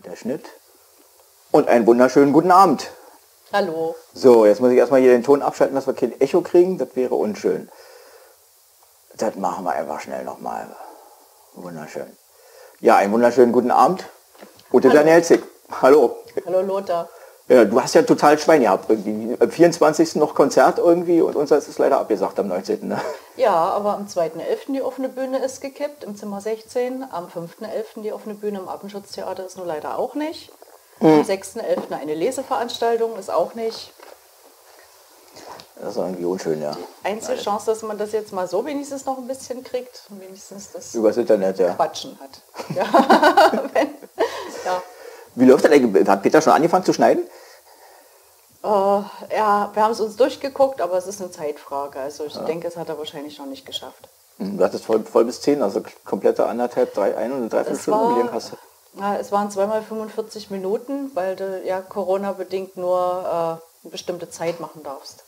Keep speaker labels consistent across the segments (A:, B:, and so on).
A: und der Schnitt. Und einen wunderschönen guten Abend.
B: Hallo.
A: So, jetzt muss ich erstmal hier den Ton abschalten, dass wir kein Echo kriegen. Das wäre unschön. Das machen wir einfach schnell nochmal. Wunderschön. Ja, einen wunderschönen guten Abend. Ute
B: Hallo.
A: Danielzig. Hallo.
B: Hallo Lothar.
A: Ja, du hast ja total Schwein gehabt irgendwie. Am 24. noch Konzert irgendwie und uns ist es leider abgesagt am 19. Ne?
B: Ja, aber am 2.11. die offene Bühne ist gekippt, im Zimmer 16. Am 5.11. die offene Bühne im Artenschutztheater ist nur leider auch nicht. Am 6.11. eine Leseveranstaltung ist auch nicht.
A: Das ist irgendwie unschön, ja.
B: Einzige Chance, dass man das jetzt mal so wenigstens noch ein bisschen kriegt und wenigstens das
A: Übers Internet, ja.
B: Quatschen hat. Ja. Wenn, ja.
A: Wie läuft das eigentlich? Hat Peter schon angefangen zu schneiden?
B: Äh, ja, wir haben es uns durchgeguckt, aber es ist eine Zeitfrage. Also ich denke, es hat er wahrscheinlich noch nicht geschafft.
A: Hm, Du hattest voll, voll bis 10, also komplette anderthalb, drei, ein und Dreiviertelstunde.
B: war-
A: Wie lange hast du?
B: Ja, es waren zweimal 45 Minuten, weil du ja Corona-bedingt nur äh, eine bestimmte Zeit machen darfst.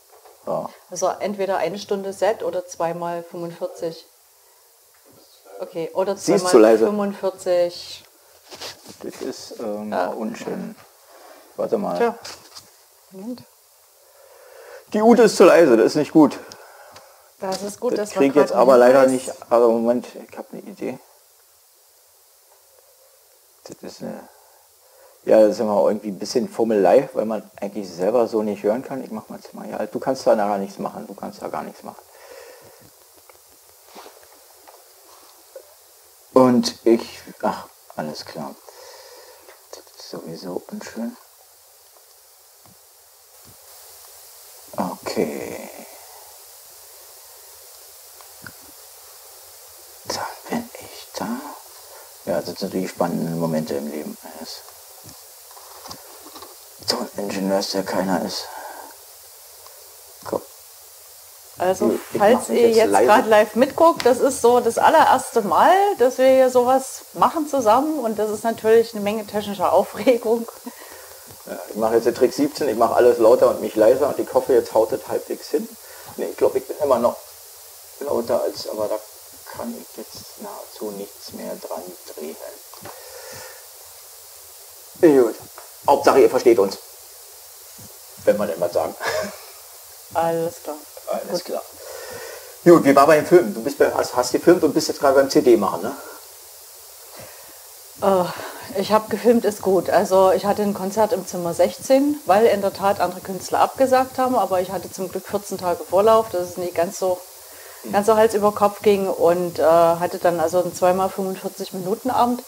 A: Ja.
B: Also entweder eine Stunde Set oder zweimal 45. Okay, oder
A: Sie ist
B: zweimal
A: zu leise.
B: 45.
A: Das ist ähm,
B: Ja.
A: unschön. Warte mal.
B: Tja. Moment.
A: Die Ute ist zu leise, das ist nicht gut.
B: Das ist gut,
A: Das
B: dass
A: ich jetzt aber leider nicht. Aber Moment, ich habe eine Idee. Das ist eine. Ja, das ist immer irgendwie ein bisschen Fummelei, weil man eigentlich selber so nicht hören kann. Ich mach mal jetzt mal. Ja, du kannst da nachher nichts machen. Du kannst da gar nichts machen. Und ich. Ach, alles klar. Sowieso unschön. Okay. Dann bin ich da. Ja, das sind natürlich spannende Momente im Leben eines so ein Ingenieurs, der keiner ist. Komm.
B: Also,
A: Ich
B: falls ihr
A: jetzt
B: gerade live mitguckt, das ist so das allererste Mal, dass wir hier sowas machen zusammen und das ist natürlich eine Menge technischer Aufregung.
A: Ja, ich mache jetzt den Trick 17, ich mache alles lauter und mich leiser und ich hoffe, jetzt haut es halbwegs hin. Nee, ich glaube, ich bin immer noch lauter als, aber da kann ich jetzt nahezu nichts mehr dran drehen. Gut. Hauptsache, ihr versteht uns. Wenn man immer sagen.
B: Alles klar.
A: Alles klar. Gut, wie war bei dem Film? Du bist bei, hast, hast gefilmt und bist jetzt gerade beim CD machen, ne?
B: Äh, ich habe gefilmt, ist gut. Also ich hatte ein Konzert im Zimmer 16, weil in der Tat andere Künstler abgesagt haben, aber ich hatte zum Glück 14 Tage Vorlauf, dass es nicht ganz so, ganz so Hals über Kopf ging und äh, hatte dann also einen zweimal 45 Minuten Abend.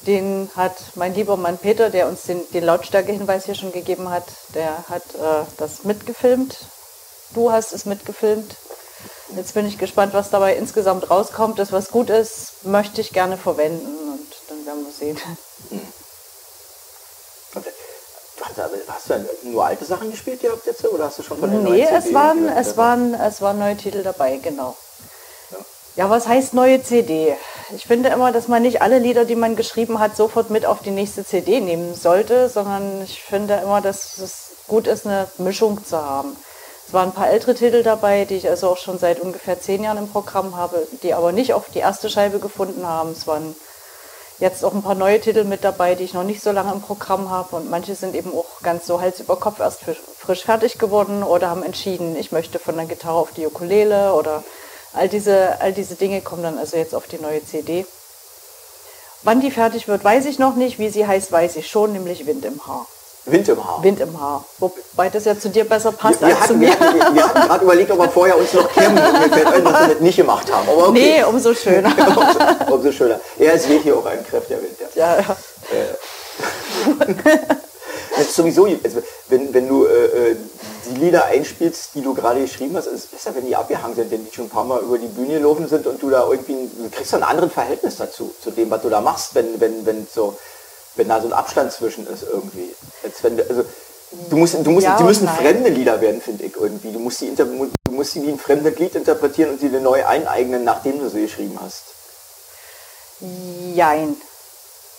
B: Den hat mein lieber Mann Peter, der uns den, den Lautstärkehinweis hier schon gegeben hat, der hat äh, das mitgefilmt. Du hast es mitgefilmt. Jetzt bin ich gespannt, was dabei insgesamt rauskommt. Das, was gut ist, möchte ich gerne verwenden und dann werden wir sehen.
A: Äh, Hast du, nur alte Sachen gespielt gehabt jetzt oder hast du schon von den
B: Nee,
A: neuen
B: es waren, es, waren, es waren neue Titel dabei, genau. Ja, was heißt neue CD? Ich finde immer, dass man nicht alle Lieder, die man geschrieben hat, sofort mit auf die nächste CD nehmen sollte, sondern ich finde immer, dass es gut ist, eine Mischung zu haben. Es waren ein paar ältere Titel dabei, die ich also auch schon seit ungefähr zehn Jahren im Programm habe, die aber nicht auf die erste Scheibe gefunden haben. Es waren jetzt auch ein paar neue Titel mit dabei, die ich noch nicht so lange im Programm habe. Und manche sind eben auch ganz so Hals über Kopf erst frisch, fertig geworden oder haben entschieden, ich möchte von der Gitarre auf die Ukulele oder all diese, all diese Dinge kommen dann also jetzt auf die neue CD. Wann die fertig wird, weiß ich noch nicht. Wie sie heißt, weiß ich schon, nämlich Wind im Haar.
A: Wind im Haar.
B: Wind im Haar. Wobei das ja zu dir besser passt
A: wir, wir,
B: als zu
A: hatten,
B: mir.
A: wir, hatten, wir hatten gerade überlegt, ob wir vorher uns noch. Und mir fällt ein, dass wir das nicht gemacht haben. Aber okay.
B: Nee, umso schöner.
A: umso, umso schöner. Ja, es weht hier auch ein kräftiger Wind. Ja.
B: ja, ja.
A: Das ist sowieso, also wenn, wenn du äh, äh, die Lieder einspielst, die du gerade geschrieben hast, ist es besser, wenn die abgehangen sind, wenn die schon ein paar Mal über die Bühne gelaufen sind und du da irgendwie, du kriegst ein anderes Verhältnis dazu, zu dem, was du da machst, wenn, wenn, wenn so, wenn da so ein Abstand zwischen ist irgendwie. Als wenn, also, du musst, du musst,
B: Ja
A: die müssen
B: nein.
A: fremde Lieder werden, finde ich irgendwie. Du musst, inter- du musst sie wie ein fremdes Lied interpretieren und sie dir neu eineignen, nachdem du sie geschrieben hast.
B: Jein.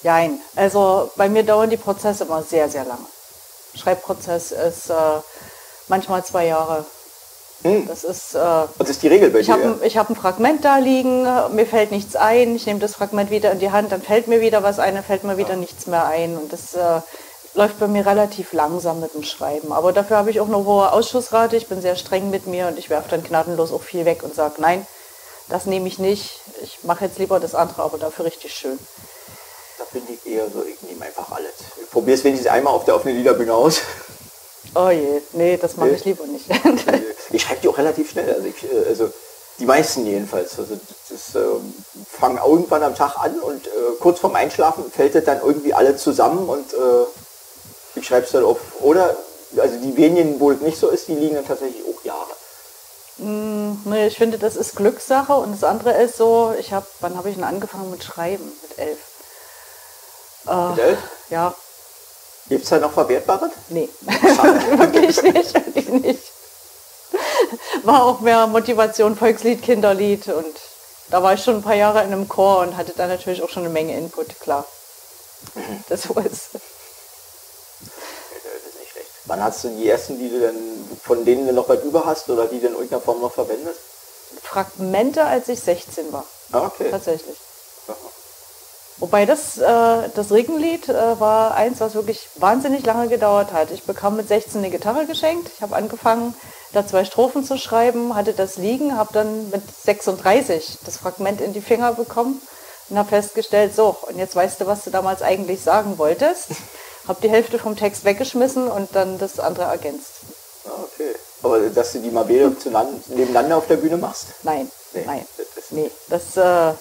B: Jein. Also bei mir dauern die Prozesse immer sehr, sehr lange. Schreibprozess ist äh, manchmal zwei Jahre. Das ist, äh,
A: das ist die Regel bei
B: ich
A: dir.
B: habe ein, ich hab ein Fragment da liegen, mir fällt nichts ein, ich nehme das Fragment wieder in die Hand, dann fällt mir wieder was ein, dann fällt mir wieder nichts mehr ein. Und das äh, läuft bei mir relativ langsam mit dem Schreiben. Aber dafür habe ich auch eine hohe Ausschussrate, ich bin sehr streng mit mir und ich werfe dann gnadenlos auch viel weg und sage, nein, das nehme ich nicht, ich mache jetzt lieber das andere, aber dafür richtig schön.
A: Da bin ich eher so, ich nehme einfach alles. Ich probiere es wenigstens einmal auf der offenen Liederbühne aus.
B: Oh je, nee, das mache ich lieber nicht.
A: Ich schreibe die auch relativ schnell. Also, ich, äh, also die meisten jedenfalls. Also das äh, fangen irgendwann am Tag an und äh, kurz vorm Einschlafen fällt das dann irgendwie alle zusammen und äh, ich schreibe es dann auf. Oder also die wenigen, wo es nicht so ist, die liegen dann tatsächlich auch Jahre.
B: nee, ich finde, das ist Glückssache und das andere ist so, ich habe, wann habe ich denn angefangen mit Schreiben? Mit elf.
A: Mit elf?
B: Ja,
A: Gibt es da noch Verwertbares?
B: Nee, wirklich nicht, wirklich nicht. War auch mehr Motivation, Volkslied, Kinderlied und da war ich schon ein paar Jahre in einem Chor und hatte da natürlich auch schon eine Menge Input, klar. Das ist.
A: Das ist nicht schlecht. Wann hast du die ersten, die du dann, von denen du noch was über hast oder die du in irgendeiner Form noch verwendest?
B: Fragmente, als ich 16 war,
A: Ah, okay.
B: tatsächlich. Wobei das, äh, das Regenlied äh, war eins, was wirklich wahnsinnig lange gedauert hat. Ich bekam mit 16 eine Gitarre geschenkt. Ich habe angefangen, da zwei Strophen zu schreiben, hatte das liegen, habe dann mit 36 das Fragment in die Finger bekommen und habe festgestellt, so, und jetzt weißt du, was du damals eigentlich sagen wolltest. Habe die Hälfte vom Text weggeschmissen und dann das andere ergänzt.
A: Ah, okay. Aber dass du die mal zueinander- nebeneinander auf der Bühne machst,
B: Nein,
A: Nee,
B: nein,
A: das
B: nee, das... Äh,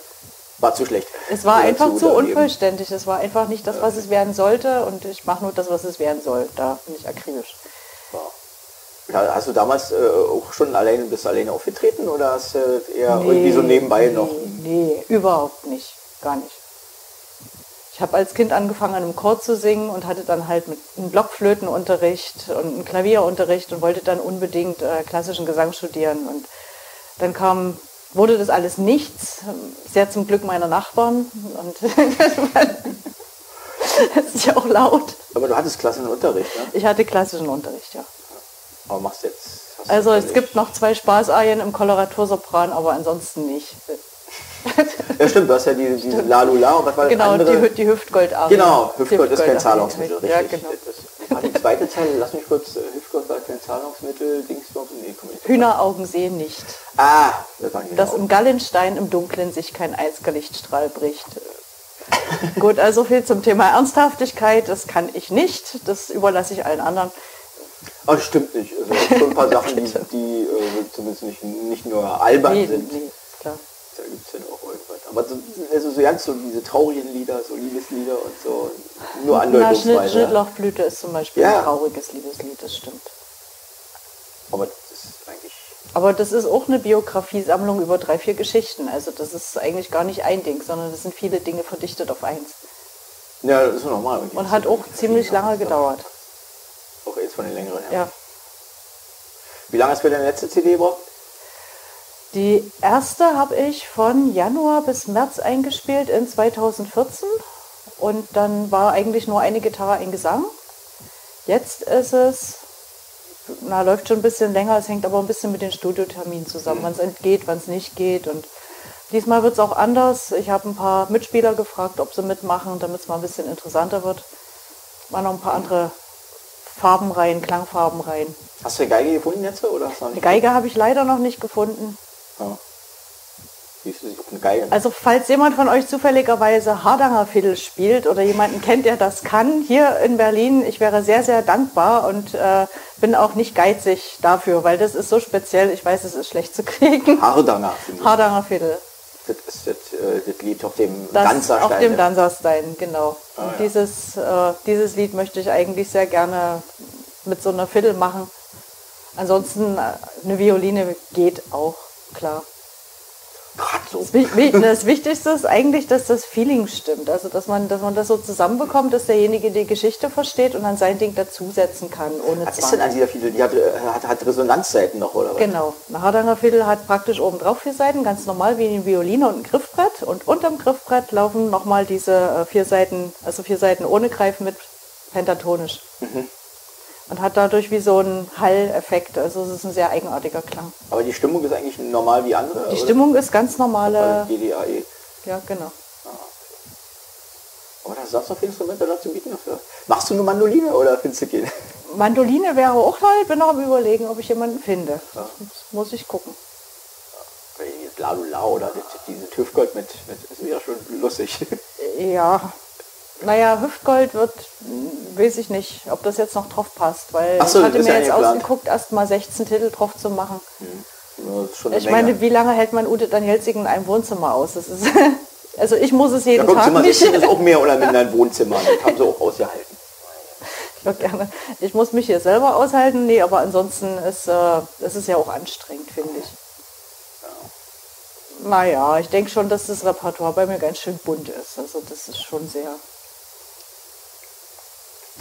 A: war zu schlecht.
B: Es war
A: Oder
B: einfach zu
A: daneben.
B: unvollständig. Es war einfach nicht das, was es werden sollte. Und ich mache nur das, was es werden soll. Da bin ich akribisch.
A: Ja, Hast du damals äh, auch schon alleine, bist du alleine aufgetreten oder hast du eher irgendwie so nebenbei
B: nee,
A: noch?
B: Nee, überhaupt nicht. Gar nicht. Ich habe als Kind angefangen, an einem Chor zu singen und hatte dann halt mit einem Blockflötenunterricht und einem Klavierunterricht und wollte dann unbedingt äh, klassischen Gesang studieren. Und dann kam, wurde das alles nichts, sehr zum Glück meiner Nachbarn. Und das ist ja auch laut.
A: Aber du hattest Klassenunterricht, ne?
B: Ich hatte klassischen Unterricht, ja.
A: Aber machst jetzt.
B: Also es gibt noch zwei Spaßarien im Koloratursopran, aber ansonsten nicht.
A: Ja stimmt, du hast ja diese, diese Lalula und was war das
B: Genau, die,
A: andere?
B: Hü- die Hüftgoldarie.
A: Genau, Hüftgold ist kein. Zahlungsmittel, richtig.
B: Ja, genau.
A: War die zweite Zeile, lass mich kurz, äh, Hüftgold war kein Zahlungsmittel, Dingsbums, nee, komm nicht.
B: Hühneraugen sehen nicht.
A: Ah, das war genau.
B: Dass im Gallenstein im Dunkeln sich kein Eisgerlichtstrahl bricht. Gut, also viel zum Thema Ernsthaftigkeit. Das kann ich nicht. Das überlasse ich allen anderen.
A: Aber das stimmt nicht. Also es gibt schon ein paar Sachen, die, die äh, zumindest nicht, nicht nur albern
B: Nee,
A: sind.
B: nee, klar.
A: Da gibt es dann auch irgendwas. Aber so, also so ganz so diese traurigen Lieder, so Liebeslieder und so, nur
B: Na,
A: andeutungsweise.
B: Schnittlochblüte ist zum Beispiel
A: Ja.
B: ein trauriges Liebeslied, das stimmt.
A: Aber das ist eigentlich,
B: Aber das ist auch eine Biografiesammlung über drei, vier Geschichten. Also das ist eigentlich gar nicht ein Ding, sondern das sind viele Dinge verdichtet auf eins.
A: ja, das ist normal.
B: Und hat auch ziemlich lange gedauert.
A: Auch jetzt von den längeren her.
B: Ja.
A: Wie lange du für deine letzte CD gebraucht?
B: Die erste habe ich von Januar bis März eingespielt in 2014 und dann war eigentlich nur eine Gitarre, ein Gesang. Jetzt ist es, na, läuft schon ein bisschen länger, es hängt aber ein bisschen mit den Studioterminen zusammen, wann es entgeht, wann es nicht geht. Und diesmal wird es auch anders. Ich habe ein paar Mitspieler gefragt, ob sie mitmachen, damit es mal ein bisschen interessanter wird. War noch ein paar andere Farben rein, Klangfarben rein.
A: Hast du eine Geige gefunden jetzt oder
B: Eine? Geige habe ich leider noch nicht gefunden.
A: Ja.
B: Also falls jemand von euch zufälligerweise Hardanger Fiddle spielt oder jemanden kennt, der das kann, hier in Berlin, ich wäre sehr, sehr dankbar und äh, bin auch nicht geizig dafür, weil das ist so speziell. Ich weiß, es ist schlecht zu kriegen.
A: Hardanger, ich.
B: Hardanger Fiddle.
A: Das ist das, äh, das Lied auf dem Danzerstein.
B: auf dem
A: ne?
B: Danzerstein, genau.
A: Ah,
B: und
A: ja.
B: dieses, äh, dieses Lied möchte ich eigentlich sehr gerne mit so einer Fiddle machen. Ansonsten äh, eine Violine geht auch, klar. Das Das Wichtigste ist eigentlich, dass das Feeling stimmt. Also, dass man, dass man das so zusammenbekommt, dass derjenige die Geschichte versteht und dann sein Ding dazusetzen kann, ohne
A: Was ist denn
B: Zwang.
A: dieser Fiedel? Die hat, äh, hat, hat Resonanzseiten noch, oder was?
B: Genau. Eine Hardanger Fiddle hat praktisch oben drauf vier Seiten, ganz normal wie eine Violine und ein Griffbrett. Und unterm Griffbrett laufen nochmal diese äh, vier Seiten, also vier Seiten ohne Greifen mit pentatonisch. Und hat dadurch wie so einen Hall-Effekt. Also es ist ein sehr eigenartiger Klang.
A: Aber die Stimmung ist eigentlich normal wie andere?
B: Die Stimmung ist ganz normale.
A: GDAE.
B: Ja, genau.
A: Oder hast du sonst noch Instrumente dazu bieten? Dafür? Machst du nur Mandoline oder findest du gehen?
B: Mandoline wäre auch toll. Bin noch am überlegen, ob ich jemanden finde. Das muss ich gucken.
A: Lalula oder diese TÜV-Gold mit, mit, ist ja schon lustig.
B: Ja, naja, Hüftgold wird, hm, weiß ich nicht, ob das jetzt noch drauf passt, weil
A: Ach so,
B: ich hatte mir
A: ja
B: jetzt
A: geplant.
B: ausgeguckt, erst mal 16 Titel drauf zu machen.
A: Ja, das eine
B: Ich
A: Menge.
B: meine, wie lange hält man Ute Danielsing in einem Wohnzimmer aus? Das ist, also ich muss es
A: ja,
B: jeden
A: guck,
B: Tag
A: Zimmer
B: nicht.
A: 16 ist auch mehr oder minder ein Wohnzimmer. Das haben sie auch ausgehalten.
B: Ja, gerne. Ich muss mich hier selber aushalten, nee, aber ansonsten ist äh, es ist ja auch anstrengend, finde ich. Naja, ich denke schon, dass das Repertoire bei mir ganz schön bunt ist. Also das ist schon sehr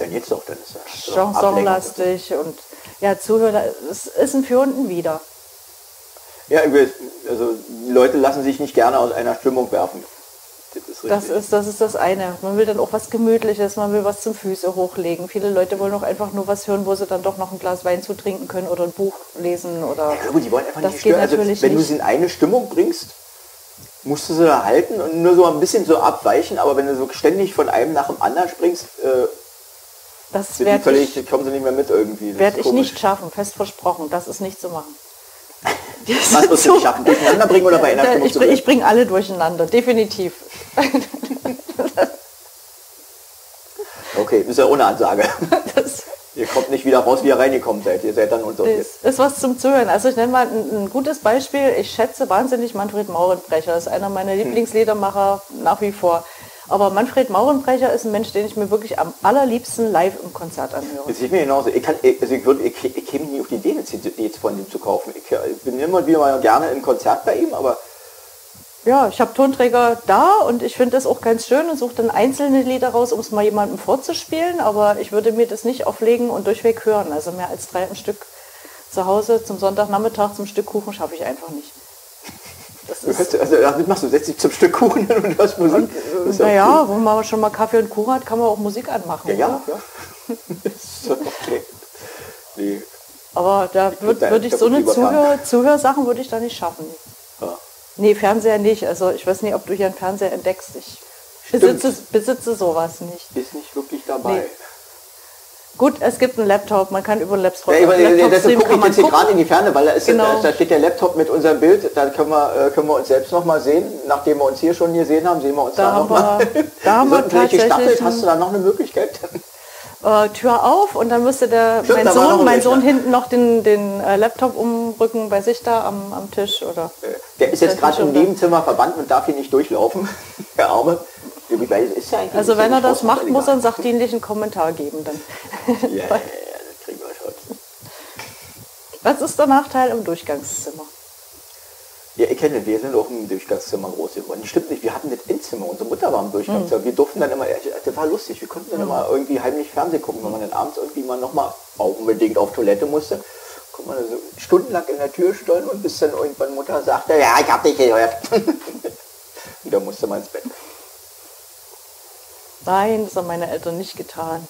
A: Dann jetzt doch, dann ist das so
B: chansonlastig und ja, Zuhörer, es ist ein Für und ein Wider.
A: Ja, also Leute lassen sich nicht gerne aus einer Stimmung werfen. Das ist.
B: Das ist, das ist das eine. Man will dann auch was Gemütliches, man will was zum Füße hochlegen. Viele Leute wollen auch einfach nur was hören, wo sie dann doch noch ein Glas Wein zu trinken können oder ein Buch lesen oder.
A: Ja, gut, die wollen einfach
B: Das
A: nicht stören. Also, wenn du
B: nicht.
A: sie in eine Stimmung bringst, musst du sie da halten und nur so ein bisschen so abweichen. Aber wenn du so ständig von einem nach dem anderen springst, äh,
B: Das werde
A: völlig,
B: ich,
A: kommen sie nicht mehr mit irgendwie. Das
B: werd
A: ist
B: ich nicht schaffen, fest versprochen. Das ist nicht zu machen.
A: Was wirst du schaffen? Durcheinander bringen oder bei einer Stimmung
B: ich, bring- ich bringe alle durcheinander, definitiv.
A: Okay, ist ja ohne Ansage.
B: Das
A: Ihr kommt nicht wieder raus, wie ihr reingekommen seid. Ihr seid dann unsortiert.
B: ist, ist was zum Zuhören. Also ich nenne mal ein, ein gutes Beispiel. Ich schätze wahnsinnig Manfred Maurenbrecher. Das ist einer meiner
A: Hm.
B: Lieblingsliedermacher nach wie vor. Aber Manfred Maurenbrecher ist ein Mensch, den ich mir wirklich am allerliebsten live im Konzert anhöre.
A: Das sieht mir genauso. Ich, kann, ich, also ich, würd, ich, ich käme nie auf die Idee, jetzt von ihm zu kaufen. Ich, ich bin immer wieder mal gerne im Konzert bei ihm, aber
B: Ja, ich habe Tonträger da und ich finde das auch ganz schön und suche dann einzelne Lieder raus, um es mal jemandem vorzuspielen. Aber ich würde mir das nicht auflegen und durchweg hören. Also mehr als drei am Stück zu Hause zum Sonntagnachmittag zum Stück Kuchen schaffe ich einfach nicht. Das
A: du
B: ist,
A: hörst, also damit machst du, setzt dich zum Stück Kuchen und hörst Musik. Das ist ja
B: naja, wo man schon mal Kaffee und Kuchen hat, kann man auch Musik anmachen.
A: Ja, ja.
B: oder?
A: ja. Okay. Nee.
B: Aber da würde
A: da-
B: würd ich so eine. Zuhör Zuhörsachen würde ich da nicht schaffen.
A: Ja.
B: Nee, Fernseher nicht. Also ich weiß nicht, ob du hier einen Fernseher entdeckst. Ich besitze, besitze sowas nicht.
A: Ist nicht wirklich dabei.
B: Nee. Gut, es gibt einen Laptop, man kann über einen Laptop,
A: Ja, meine,
B: Laptop
A: deshalb gucke ich jetzt hier gerade in die Ferne, weil da, ist,
B: Genau.
A: da, steht der Laptop mit unserem Bild, da können wir, äh, können wir uns selbst noch mal sehen. Nachdem wir uns hier schon gesehen haben, sehen wir uns
B: Da
A: da,
B: haben
A: noch mal.
B: wir- da haben wir
A: vielleicht gestaffelt,
B: tatsächlich
A: hast du da noch eine Möglichkeit?
B: Äh, Tür auf und dann müsste der,
A: Stimmt,
B: mein Sohn,
A: ein
B: mein Sohn hinten noch den, den äh, Laptop umrücken bei sich da am, am Tisch oder.
A: Der ist jetzt gerade im. Nebenzimmer verbannt und darf hier nicht durchlaufen. Der Arme.
B: Also wenn er das macht, muss er einen sachdienlichen Kommentar geben dann.
A: Ja, ja, ja, das kriegen wir schon.
B: Was ist der Nachteil im Durchgangszimmer?
A: Ja, ich kenne, wir sind auch im Durchgangszimmer groß geworden. Stimmt nicht, wir hatten das Inzimmer, unsere Mutter war im Durchgangszimmer. Wir durften dann immer, das war lustig, wir konnten dann immer irgendwie heimlich Fernsehen gucken, wenn man dann abends irgendwie mal nochmal unbedingt auf Toilette musste. Konnte man so stundenlang in der Tür stollen und bis dann irgendwann Mutter sagte, ja, ich hab dich gehört. und dann musste man ins Bett.
B: Nein, das haben meine Eltern nicht getan.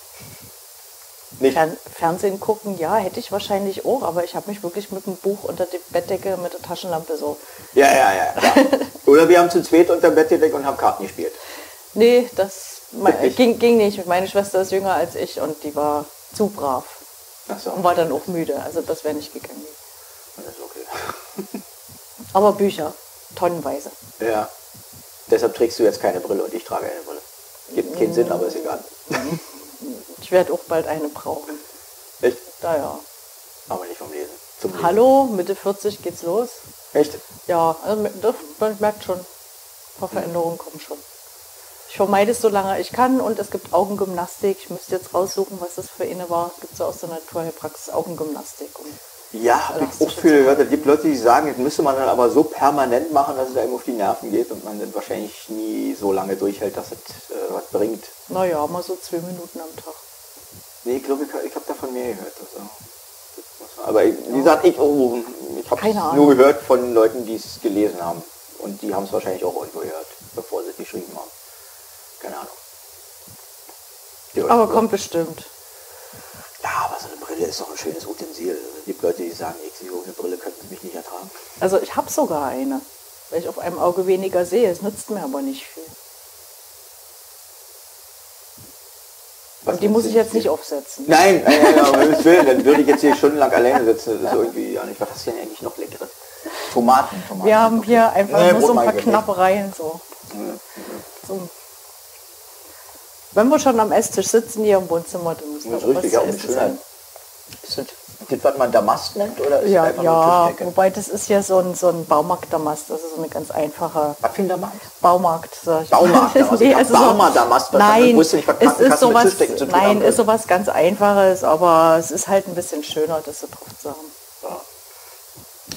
A: Nicht?
B: Fern Fernsehen gucken, ja, hätte ich wahrscheinlich auch, aber ich habe mich wirklich mit dem Buch unter die Bettdecke mit der Taschenlampe so.
A: Ja, ja, ja. klar. Oder wir haben zu zweit unter dem Bett gedeckt und haben Karten gespielt.
B: Nee, das
A: Wirklich?
B: ging, ging nicht. Meine Schwester ist jünger als ich und die war zu brav
A: Ach so,
B: und war dann auch müde. Also das wäre nicht gegangen.
A: das ist okay.
B: Aber Bücher, tonnenweise.
A: Ja. Deshalb trägst du jetzt keine Brille und ich trage eine Brille. Gibt keinen Sinn, aber ist egal.
B: Ich werde auch bald eine brauchen.
A: Echt?
B: Da ja.
A: Aber nicht vom Lesen. Zum Lesen.
B: Hallo, Mitte 40 geht's los.
A: Echt?
B: Ja, also doch, man merkt schon, ein paar Veränderungen kommen schon. Ich vermeide es so lange ich kann und es gibt Augengymnastik. Ich müsste jetzt raussuchen, was das für eine war. Gibt es aus der Naturheilpraxis Augengymnastik. Und
A: Ja, hab ich auch viel gehört. Es gibt Leute, die sagen, das müsste man dann aber so permanent machen, dass es einem auf die Nerven geht und man dann wahrscheinlich nie so lange durchhält, dass es äh, was bringt.
B: naja, mal so zwei Minuten am Tag.
A: Nee, ich glaube, ich, ich habe davon mehr gehört. Also, aber ich, wie gesagt, ich, oh, ich habe nur gehört von Leuten, die es gelesen haben. Und die haben es wahrscheinlich auch irgendwo gehört, bevor sie es geschrieben haben. Keine Ahnung. Ja,
B: Aber kommt bestimmt.
A: Ja, aber so eine Brille Brille ist doch ein schönes Utensil. Es gibt Leute, die sagen, ich sehe ohne Brille, könnten sie mich nicht ertragen.
B: Also ich habe sogar eine, weil ich auf einem Auge weniger sehe. Es nützt mir aber nicht viel.
A: Was
B: Und die muss ich jetzt
A: dir?
B: nicht aufsetzen.
A: Nein, nein, nein, nein, Gottes Willen, dann würde ich jetzt hier stundenlang alleine sitzen. Das ist irgendwie ja nicht. Was hast du denn eigentlich noch leckeres? Tomaten, Tomaten.
B: Wir haben hier einfach
A: Nee,
B: nur so ein paar. Knappereien. So. so. Wenn wir schon am Esstisch sitzen hier im Wohnzimmer, dann auch was
A: richtig, schön.
B: sein.
A: Ist das, das, was man Damast nennt, oder ist
B: Ja, ja, wobei das ist ja so ein, so ein Baumarkt-Damast, das ist so eine ganz einfache
A: Was für ein Damast?
B: Baumarkt. Sag ich.
A: Baumarkt, also
B: nee,
A: ich
B: also so.
A: Ich
B: nein,
A: wusste nicht, was
B: es ist sowas,
A: mit zu tun haben
B: nein,
A: können.
B: ist sowas ganz Einfaches, aber es ist halt ein bisschen schöner, das so drauf zu haben.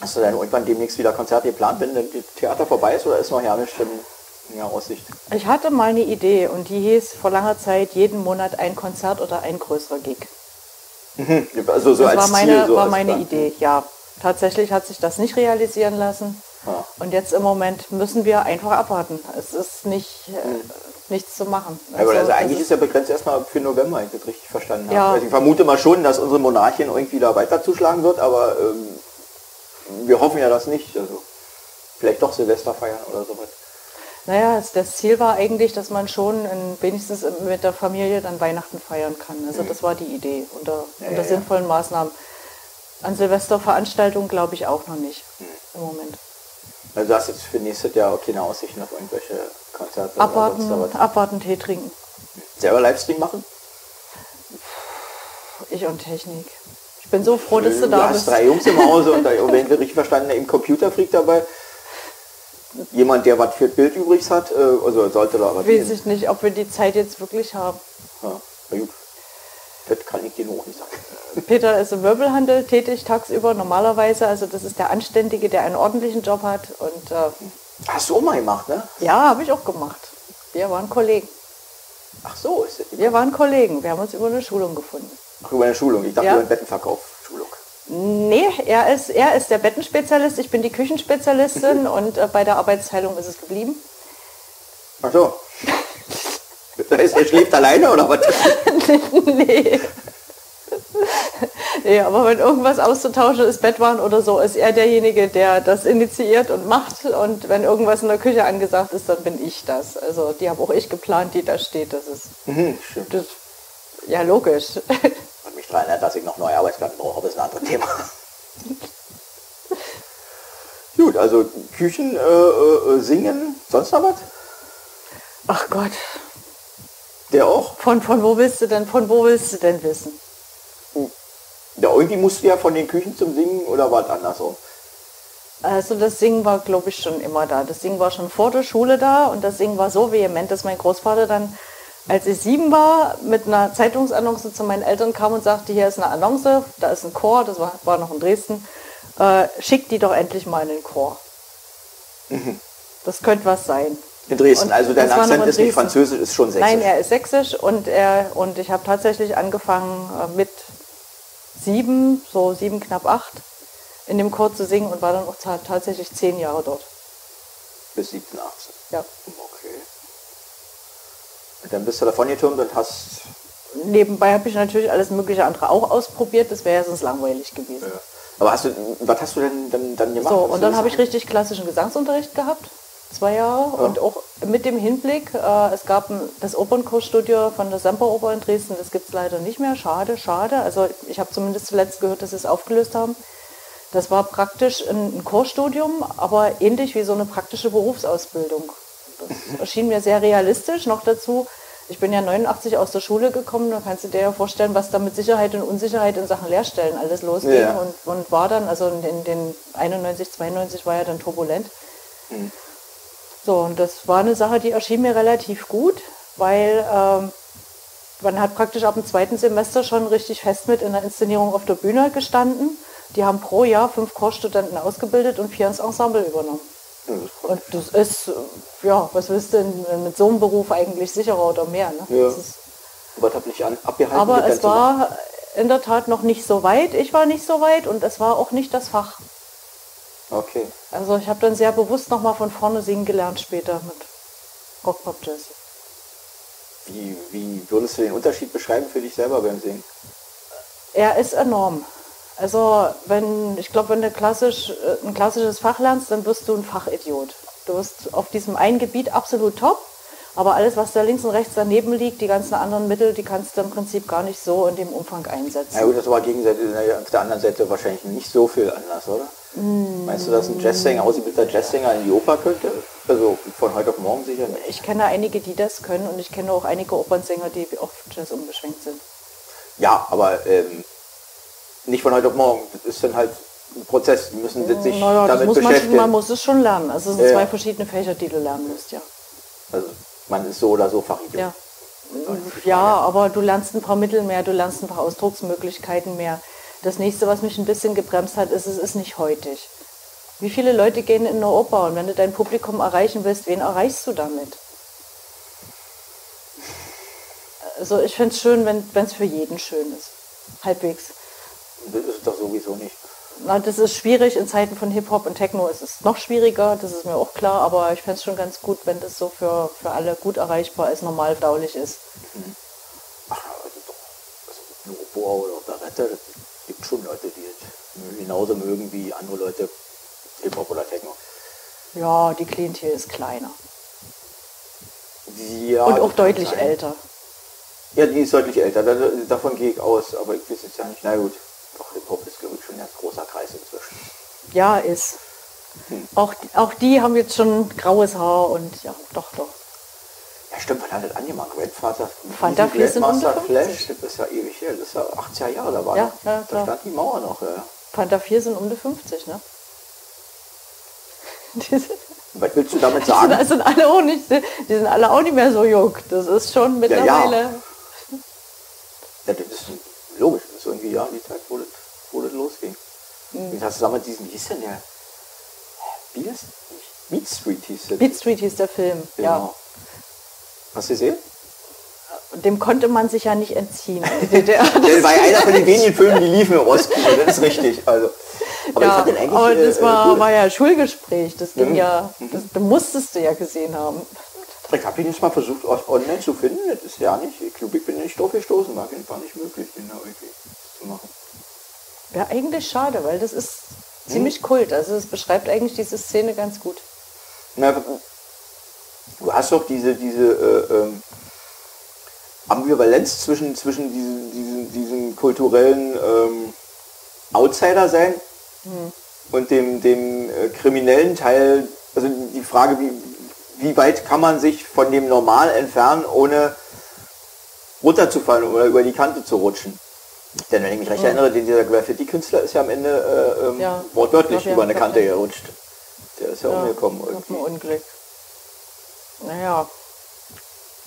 A: Hast du denn irgendwann demnächst wieder Konzerte geplant, wenn das Theater vorbei ist, oder ist noch ja nicht in der Aussicht?
B: Ich hatte mal eine Idee und die hieß vor langer Zeit jeden Monat ein Konzert oder ein größerer Gig.
A: Also so
B: Das
A: als
B: war meine,
A: Ziel, so
B: war meine
A: Plan.
B: Idee, ja. Tatsächlich hat sich das nicht realisieren lassen.
A: Ja.
B: Und jetzt im Moment müssen wir einfach abwarten. Es ist nicht, äh, nichts zu machen.
A: Ja, also
B: das
A: eigentlich ist ja begrenzt erstmal für November, wenn ich das richtig verstanden habe.
B: Ja.
A: Also ich vermute mal schon, dass unsere Monarchin irgendwie da weiter zuschlagen wird, aber ähm, wir hoffen ja das nicht. Also vielleicht doch Silvester feiern oder sowas.
B: Naja, das Ziel war eigentlich, dass man schon in, wenigstens mit der Familie dann Weihnachten feiern kann. Also das war die Idee unter, unter
A: Mhm. ja.
B: sinnvollen Maßnahmen. An Silvesterveranstaltungen glaube ich auch noch nicht
A: Mhm.
B: im Moment.
A: Also du hast jetzt für nächstes Jahr auch keine Aussicht auf irgendwelche Konzerte
B: Abwarten, abwarten, Tee trinken.
A: Selber Livestream machen?
B: Ich und Technik. Ich bin so froh, dass du
A: du
B: da
A: hast
B: bist.
A: drei Jungs im Hause und da, wenn wir richtig verstanden im Computerfreak dabei. Jemand, der was für Bild übrig hat, äh, also sollte da was
B: Weiß ich nicht, ob wir die Zeit jetzt wirklich haben.
A: Ja, na gut. Das kann ich dir noch nicht sagen.
B: Peter ist im Möbelhandel tätig tagsüber normalerweise. Also das ist der Anständige, der einen ordentlichen Job hat. Und äh,
A: Hast du auch mal gemacht, ne?
B: ja, habe ich auch gemacht. Wir waren Kollegen.
A: Ach so, ist das
B: Wir waren Kollegen. Wir haben uns über eine Schulung gefunden.
A: Ach, über eine Schulung. Ich dachte
B: Ja.
A: über einen Bettenverkauf. Schulung.
B: Nee, er ist, er ist der Bettenspezialist, ich bin die Küchenspezialistin und äh, bei der Arbeitsteilung ist es geblieben.
A: Ach so. Er schläft alleine oder was?
B: nee. nee, aber wenn irgendwas auszutauschen ist, Bettwaren oder so, ist er derjenige, der das initiiert und macht. Und wenn irgendwas in der Küche angesagt ist, dann bin ich das. Also die habe auch ich geplant, die da steht. Das ist
A: Mhm,
B: das, ja logisch.
A: Erinnert, dass ich noch neue Arbeitsplatten brauche, aber das ist ein anderes Thema. Gut, also Küchen, äh, äh, singen, sonst noch was?
B: Ach Gott,
A: Der auch?
B: von, von wo willst du denn, von wo willst du denn wissen?
A: Ja, irgendwie musst du ja von den Küchen zum Singen oder was andersrum.
B: Also das Singen war, glaube ich, schon immer da. Das Singen war schon vor der Schule da und das Singen war so vehement, dass mein Großvater dann, als ich sieben war, mit einer Zeitungsannonce zu meinen Eltern kam und sagte, hier ist eine Annonce, da ist ein Chor, das war, war noch in Dresden, äh, schickt die doch endlich mal in den Chor. Das könnte was sein.
A: In Dresden,
B: Und
A: also dein Akzent ist nicht französisch, ist schon sächsisch.
B: Nein, er ist sächsisch und, er, und ich habe tatsächlich angefangen äh, mit sieben, so sieben, knapp acht, in dem Chor zu singen und war dann auch ta- tatsächlich zehn Jahre dort.
A: Bis 17, 18.
B: Ja.
A: Okay. Dann bist du davon getürmt und hast...
B: Nebenbei habe ich natürlich alles mögliche andere auch ausprobiert, das wäre ja sonst langweilig gewesen.
A: Aber hast du, was hast du denn dann, dann gemacht?
B: So, und dann habe ich richtig klassischen Gesangsunterricht gehabt, zwei Jahre. Und auch mit dem Hinblick, äh, es gab ein, das Opernkursstudio von der Semperoper in Dresden, das gibt es leider nicht mehr. Schade, schade. Also ich habe zumindest zuletzt gehört, dass sie es aufgelöst haben. Das war praktisch ein, ein Chorstudium, aber ähnlich wie so eine praktische Berufsausbildung. Das erschien mir sehr realistisch. Noch dazu, ich bin ja 89 aus der Schule gekommen, da kannst du dir ja vorstellen, was da mit Sicherheit und Unsicherheit in Sachen Lehrstellen alles losging.
A: Ja.
B: Und, und war dann, also in den, den 91, 92 war ja dann turbulent. So, und das war eine Sache, die erschien mir relativ gut, weil ähm, man hat praktisch ab dem zweiten Semester schon richtig fest mit in der Inszenierung auf der Bühne gestanden. Die haben pro Jahr fünf Chorstudenten ausgebildet und vier ins Ensemble übernommen. Und das ist, ja, was willst du denn mit so einem Beruf eigentlich sicherer oder mehr? Ne?
A: Ja.
B: Aber
A: das
B: es war in der Tat noch nicht so weit. Ich war nicht so weit und es war auch nicht das Fach.
A: Okay.
B: Also ich habe dann sehr bewusst nochmal von vorne singen gelernt später mit Rock, Pop, Jazz.
A: Wie, wie würdest du den Unterschied beschreiben für dich selber beim Singen?
B: Er ist enorm. Also wenn, ich glaube, wenn du klassisch, äh, ein klassisches Fach lernst, dann wirst du ein Fachidiot. Du wirst auf diesem einen Gebiet absolut top, aber alles, was da links und rechts daneben liegt, die ganzen anderen Mittel, die kannst du im Prinzip gar nicht so in dem Umfang einsetzen.
A: Ja gut, das war gegenseitig, auf der anderen Seite wahrscheinlich nicht so viel anders, oder? Meinst du, dass ein Jazzsänger, ausgebildeter Jazzsänger in die Oper könnte? Also von heute auf morgen sicher nicht.
B: Ich kenne einige, die das können und ich kenne auch einige Opernsänger, die auf Jazz umgeschwenkt sind.
A: Ja, aber ähm, nicht von heute auf morgen. Das ist dann halt ein Prozess. Die müssen sich
B: Naja, das
A: damit
B: muss man,
A: beschäftigen.
B: man muss es schon lernen. Also es sind
A: Ja,
B: zwei verschiedene Fächer, die du lernen musst, ja.
A: Also man ist so oder so Fachidiot.
B: Ja. Ja, aber du lernst ein paar Mittel mehr, du lernst ein paar Ausdrucksmöglichkeiten mehr. Das nächste, was mich ein bisschen gebremst hat, ist, es ist nicht heutig. Wie viele Leute gehen in eine Oper und wenn du dein Publikum erreichen willst, wen erreichst du damit? Also ich finde es schön, wenn es für jeden schön ist. Halbwegs.
A: Das ist doch sowieso nicht.
B: Na, das ist schwierig in Zeiten von Hip-Hop und Techno. ist Es noch schwieriger, das ist mir auch klar, aber ich fände es schon ganz gut, wenn das so für, für alle gut erreichbar ist, normal verdaulich ist.
A: Ach, also doch. Also Oper oder Operette, das gibt schon Leute, die es genauso mögen wie andere Leute Hip-Hop oder Techno.
B: Ja, die Klientel ist kleiner.
A: Ja,
B: und auch deutlich
A: sein.
B: älter.
A: Ja, die ist deutlich älter. Da, davon gehe ich aus. Aber ich weiß jetzt ja nicht. Na gut. Doch, Hip-Hop ist, glaube ich, schon ein ganz großer Kreis inzwischen.
B: Ja, ist. Auch, auch die haben jetzt schon graues Haar und ja, doch, doch.
A: Ja, stimmt, wann hat das angemacht? Grandfather,
B: Fanta
A: Easy
B: 4 sind
A: Grandmaster Flash,
B: 50.
A: das ist ja ewig her. Das ist ja 80er Jahre, da war
B: Ja,
A: noch,
B: ja,
A: da stand die Mauer noch. Ja.
B: Panther 4 sind um die 50, ne? Die
A: Was willst du damit
B: die sind,
A: sagen?
B: sind alle auch nicht, die sind alle auch nicht mehr so jung. Das ist schon mittlerweile.
A: Ja, das ist. Das irgendwie ja die Zeit, wo das, wo das losging.
B: Mhm.
A: Wie hast du damals diesen, wie hieß denn der? Beat, Beat Street hieß der.
B: Beat Street hieß der Film, ja.
A: Genau. Hast du gesehen?
B: Dem konnte man sich ja nicht entziehen. in der DDR.
A: Das war ja einer von den wenigen Filmen, die liefen im Ostkino, das ist richtig. Also, aber
B: ja, aber das
A: äh,
B: war,
A: gut.
B: war ja Schulgespräch. Das ging
A: Mhm.
B: ja, das, das musstest du ja gesehen haben.
A: Ich habe ihn jetzt mal versucht, online zu finden. Das ist ja nicht, ich bin nicht drauf gestoßen, war einfach nicht möglich, da irgendwie zu machen.
B: Ja, eigentlich schade, weil das ist
A: Mhm.
B: ziemlich kult. Also es beschreibt eigentlich diese Szene ganz gut.
A: Na, du hast doch diese, diese äh, ähm, Ambivalenz zwischen, zwischen diesen, diesen, diesen kulturellen ähm, Outsider sein und dem, dem äh, kriminellen Teil. Also die Frage, wie, wie weit kann man sich von dem Normal entfernen, ohne runterzufallen oder über die Kante zu rutschen. Denn wenn ich mich recht erinnere, dieser Graffiti-Künstler ist ja am Ende äh, ähm,
B: Ja.
A: wortwörtlich
B: Ich ja,
A: über eine
B: ich
A: Kante
B: ja.
A: gerutscht. Der ist ja,
B: Ja,
A: umgekommen irgendwie.
B: Unglück. Naja,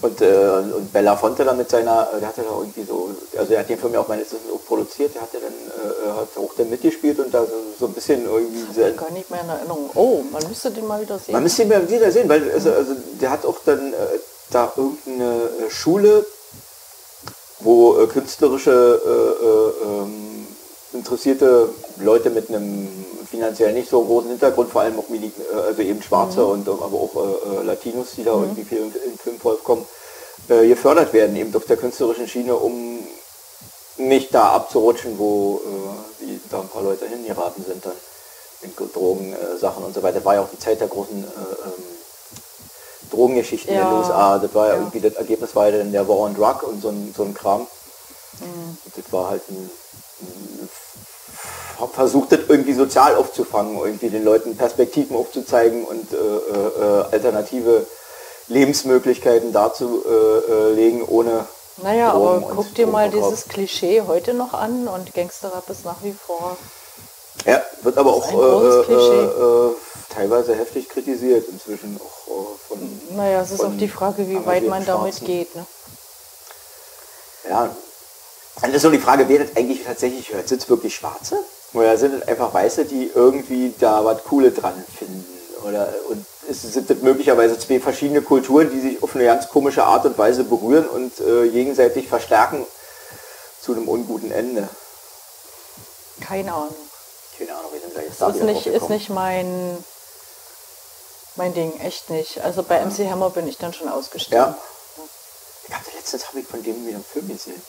A: Und, äh, und Belafonte dann mit seiner, äh, der hatte da irgendwie so, also er hat den Film ja auch meines Wissens auch produziert, der hat ja dann, äh, hat auch dann mitgespielt und da so, so ein bisschen irgendwie sehr,
B: gar nicht mehr in Erinnerung. Oh, man müsste den mal wieder sehen.
A: Man müsste ihn mal wieder sehen, weil also, also der hat auch dann äh, da irgendeine äh, Schule, wo äh, künstlerische äh, äh, ähm, interessierte Leute mit einem finanziell nicht so großen Hintergrund, vor allem auch Mili äh, also eben Schwarze und ähm, aber auch äh, äh, Latinos, die da irgendwie viel in, in Film vorkommen, äh, gefördert werden, eben auf der künstlerischen Schiene, um nicht da abzurutschen, wo äh, die, da ein paar Leute hingeraten sind dann in Drogen, äh, Sachen und so weiter. War ja auch die Zeit der großen äh, Drogengeschichten in
B: Ja,
A: den USA. Das war ja,
B: ja.
A: irgendwie, das Ergebnis war ja dann der War on Drug und so ein, so ein Kram.
B: Mhm.
A: Das war halt ein, ein versucht, das irgendwie sozial aufzufangen, irgendwie den Leuten Perspektiven aufzuzeigen und äh, äh, äh, alternative Lebensmöglichkeiten darzulegen, ohne
B: naja,
A: Drogen
B: aber guck dir mal dieses Klischee heute noch an und Gangsterrap ist nach wie vor.
A: Ja, wird aber auch äh, äh, äh, teilweise heftig kritisiert inzwischen auch äh, von
B: Naja, es ist auch die Frage, wie weit man damit
A: Schwarzen.
B: geht. Ne?
A: Ja, dann ist so die Frage, wer das eigentlich tatsächlich hört. Sind es wirklich Schwarze? Oder sind es einfach Weiße, die irgendwie da was Cooles dran finden? Oder und ist, sind das möglicherweise zwei verschiedene Kulturen, die sich auf eine ganz komische Art und Weise berühren und äh, gegenseitig verstärken zu einem unguten Ende?
B: Keine Ahnung.
A: Keine Ahnung, wie sind da jetzt da
B: Das ist nicht, ist nicht mein, mein Ding, echt nicht. Also bei MC Hammer bin ich dann schon ausgestiegen.
A: Ja. Ich hatte letztens habe ich von dem wieder einen Film gesehen.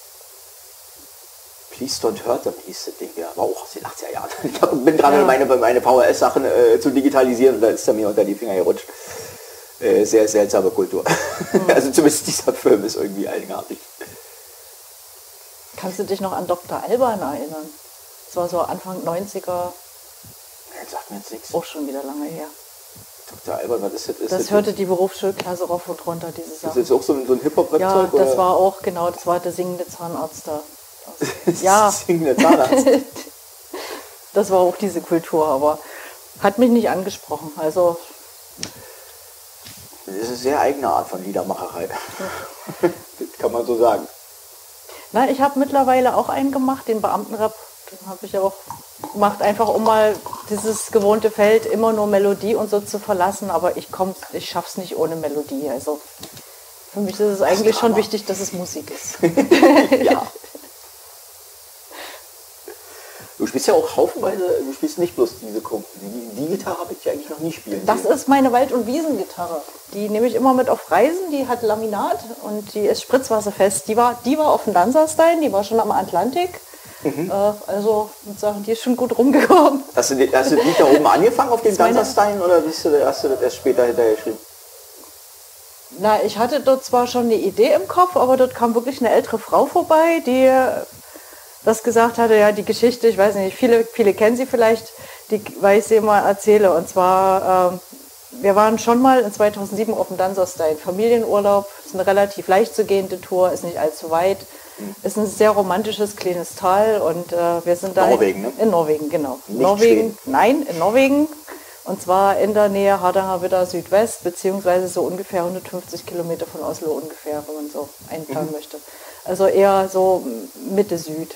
A: Please Don't Hurt Them hieß das Ding, ja, war auch aus den 80er Jahren. Ich hab, bin gerade
B: Ja.
A: meine, meine VHS-Sachen äh, zu digitalisieren und da ist er mir unter die Finger gerutscht. Äh, sehr seltsame Kultur. also zumindest dieser Film ist irgendwie eigenartig.
B: Kannst du dich noch an Dr. Alban erinnern? Das war so Anfang 90er,
A: Das sagt mir jetzt nichts.
B: auch schon wieder lange her.
A: Dr. Albert, was ist das? Ist
B: Das hörte die Berufsschulklasse rauf und runter, diese
A: Ist
B: Sachen.
A: das auch so ein, so ein Hip-Hop-Rap-Zeug?
B: Ja, das
A: oder?
B: war auch, genau, das war der singende Zahnarzt da. ja,
A: Singende Zahnarzt.
B: das war auch diese Kultur, aber hat mich nicht angesprochen. Also,
A: Das ist eine sehr eigene Art von Liedermacherei. das kann man so sagen.
B: na, ich habe mittlerweile auch einen gemacht, den Beamtenrap. Habe ich auch gemacht, einfach um mal dieses gewohnte Feld immer nur Melodie und so zu verlassen. Aber ich komm, ich schaff's nicht ohne Melodie. Also für mich ist es eigentlich schon wichtig, dass es Musik ist.
A: ja. Du spielst ja auch haufenweise, du spielst nicht bloß diese Kom- die, die Gitarre habe ich ja eigentlich noch nie spielen
B: Das
A: sehen.
B: ist meine Wald- und Wiesengitarre. Die nehme ich immer mit auf Reisen. Die hat Laminat und die ist spritzwasserfest. Die war, die war auf dem Lanzerstein, die war schon am Atlantik.
A: Mhm.
B: Äh, also, muss sagen, die ist schon gut rumgekommen.
A: Hast du, die- hast du nicht da oben angefangen auf dem Danzerstein oder bist du, hast du das erst später hinterher geschrieben?
B: Na, ich hatte dort zwar schon eine Idee im Kopf, aber dort kam wirklich eine ältere Frau vorbei, die das gesagt hatte, ja, die Geschichte, ich weiß nicht, viele, viele kennen sie vielleicht, die, weil ich sie mal erzähle. Und zwar, ähm, wir waren schon mal in 2007 auf dem Danzerstein. Familienurlaub, ist eine relativ leicht zu gehende Tour, ist nicht allzu weit. Ist ein sehr romantisches kleines Tal und äh, wir sind da
A: Norwegen, ne?
B: in Norwegen, genau.
A: Nicht
B: Norwegen, nein, in Norwegen. Und zwar in der Nähe Hardanger Widder Südwest, beziehungsweise so ungefähr 150 Kilometer von Oslo ungefähr, wenn man so einplanen
A: Mhm.
B: möchte. Also eher so Mitte Süd.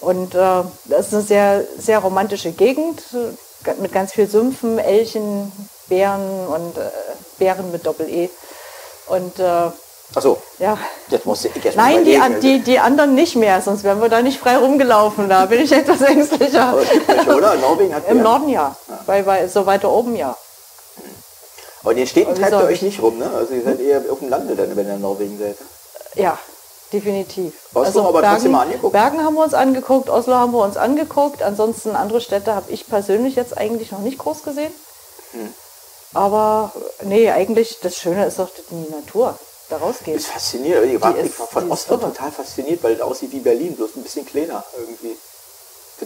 B: Und äh, das ist eine sehr, sehr romantische Gegend mit ganz viel Sümpfen, Elchen, Bären und äh, Bären mit Doppel-E. Und äh,
A: Achso,
B: ja,
A: jetzt musste ich mal
B: Nein, die, an- die, die anderen nicht mehr, sonst wären wir da nicht frei rumgelaufen. Da bin ich etwas ängstlicher.
A: Welche, oder? Norwegen hat
B: Im
A: ja.
B: Norden ja, bei, bei, so weiter oben ja.
A: Aber in den Städten treibt ihr euch
B: ich-
A: nicht rum, ne? Also ihr seid eher auf dem Lande dann, wenn ihr in Norwegen seid.
B: Ja, definitiv.
A: Oslo aber trotzdem mal angeguckt?
B: Bergen haben wir uns angeguckt, Oslo haben wir uns angeguckt. Ansonsten andere Städte habe ich persönlich jetzt eigentlich noch nicht groß gesehen.
A: Hm.
B: Aber nee, eigentlich das Schöne ist doch die Natur, da rausgehen.
A: ist faszinierend. Ich war,
B: Die ist-
A: war von Oslo total fasziniert, weil es aussieht wie Berlin, bloß ein bisschen kleiner irgendwie.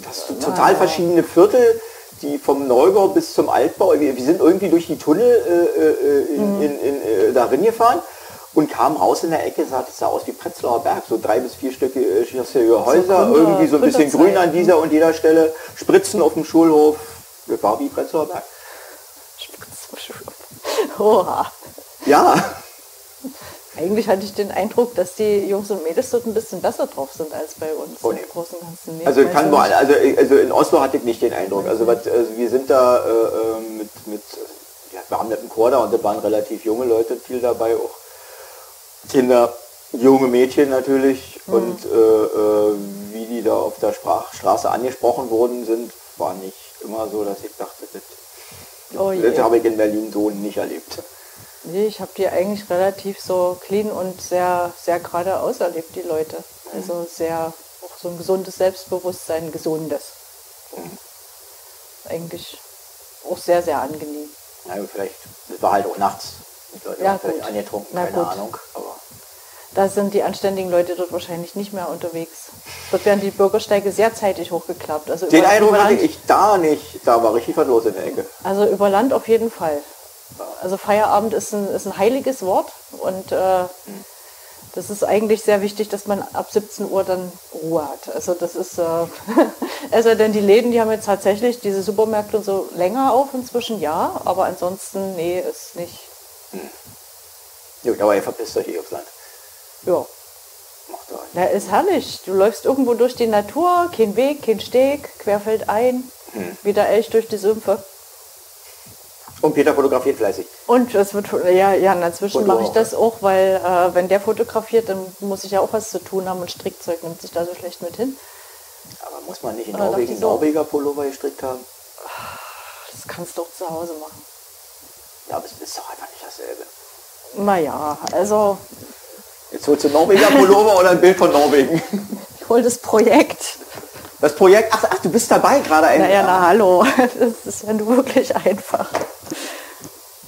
A: Hast
B: Na,
A: total verschiedene Viertel, die vom Neubau bis zum Altbau. Wir, wir sind irgendwie durch die Tunnel äh, äh, in,
B: Mhm.
A: in, in, äh, darin gefahren und kamen raus in der Ecke, sah, das sah aus wie Prenzlauer Berg, so drei bis vier Stücke äh, Häuser,
B: Gründer-
A: irgendwie so ein bisschen grün an dieser und jeder Stelle, Spritzen auf dem Schulhof. Das war wie Prenzlauer Berg.
B: Oha.
A: Ja,
B: Eigentlich hatte ich den Eindruck, dass die Jungs und Mädels dort ein bisschen besser drauf sind als bei uns.
A: Oh,
B: im
A: nee.
B: Großen und Ganzen. Nee,
A: Also kann
B: ich
A: wohl,
B: nicht.
A: also, also in Oslo hatte ich nicht den Eindruck. Also, was, also wir sind da äh, äh, mit, mit ja, wir haben einen Chor da und da waren relativ junge Leute viel dabei, auch Kinder, junge Mädchen natürlich
B: Mhm.
A: und äh, äh, wie die da auf der Sprach Straße angesprochen worden sind, war nicht immer so, dass ich dachte, das,
B: Oh
A: das habe ich in Berlin so nicht erlebt.
B: Nee, ich habe die eigentlich relativ so clean und sehr, sehr geradeaus erlebt, die Leute. Also sehr, auch so ein gesundes Selbstbewusstsein, ein gesundes. Eigentlich auch sehr, sehr angenehm.
A: Na, vielleicht, das war halt auch nachts. Die Leute
B: Ja,
A: waren angetrunken,
B: Na
A: keine
B: gut.
A: Ahnung. Aber
B: Da sind die anständigen Leute dort wahrscheinlich nicht mehr unterwegs. Dort werden die Bürgersteige sehr zeitig hochgeklappt. Also
A: den Eindruck hatte ich da nicht. Da war richtig was los in der Ecke.
B: Also über Land auf jeden Fall. Also Feierabend ist ein, ist ein heiliges Wort und äh, das ist eigentlich sehr wichtig, dass man ab 17 Uhr dann Ruhe hat. Also das ist, äh, also denn die Läden, die haben jetzt tatsächlich diese Supermärkte und so länger auf inzwischen, ja, aber ansonsten, nee, ist nicht,
A: Gut, aber ihr verpisst euch eh aufs Land.
B: ja.
A: Macht euch.
B: Ja, ist herrlich. Du läufst irgendwo durch die Natur, kein Weg, kein Steg, querfeldein, wieder Elch durch die Sümpfe.
A: Und Peter fotografiert fleißig.
B: Und es wird, ja, ja,
A: Foto
B: mache ich das auch, weil äh, wenn der fotografiert, dann muss ich ja auch was zu tun haben und Strickzeug nimmt sich da so schlecht mit hin.
A: Aber muss man nicht in
B: dachte
A: Norwegen
B: ich.
A: Norweger Pullover gestrickt haben?
B: Das kannst du auch zu Hause machen.
A: Ja, aber es ist doch einfach nicht dasselbe.
B: Naja, also
A: Jetzt holst du Norweger Pullover oder ein Bild von Norwegen?
B: wohl das Projekt.
A: Das Projekt, ach, ach du bist dabei gerade. ein-
B: Naja, na hallo, das ist ja nur wirklich einfach.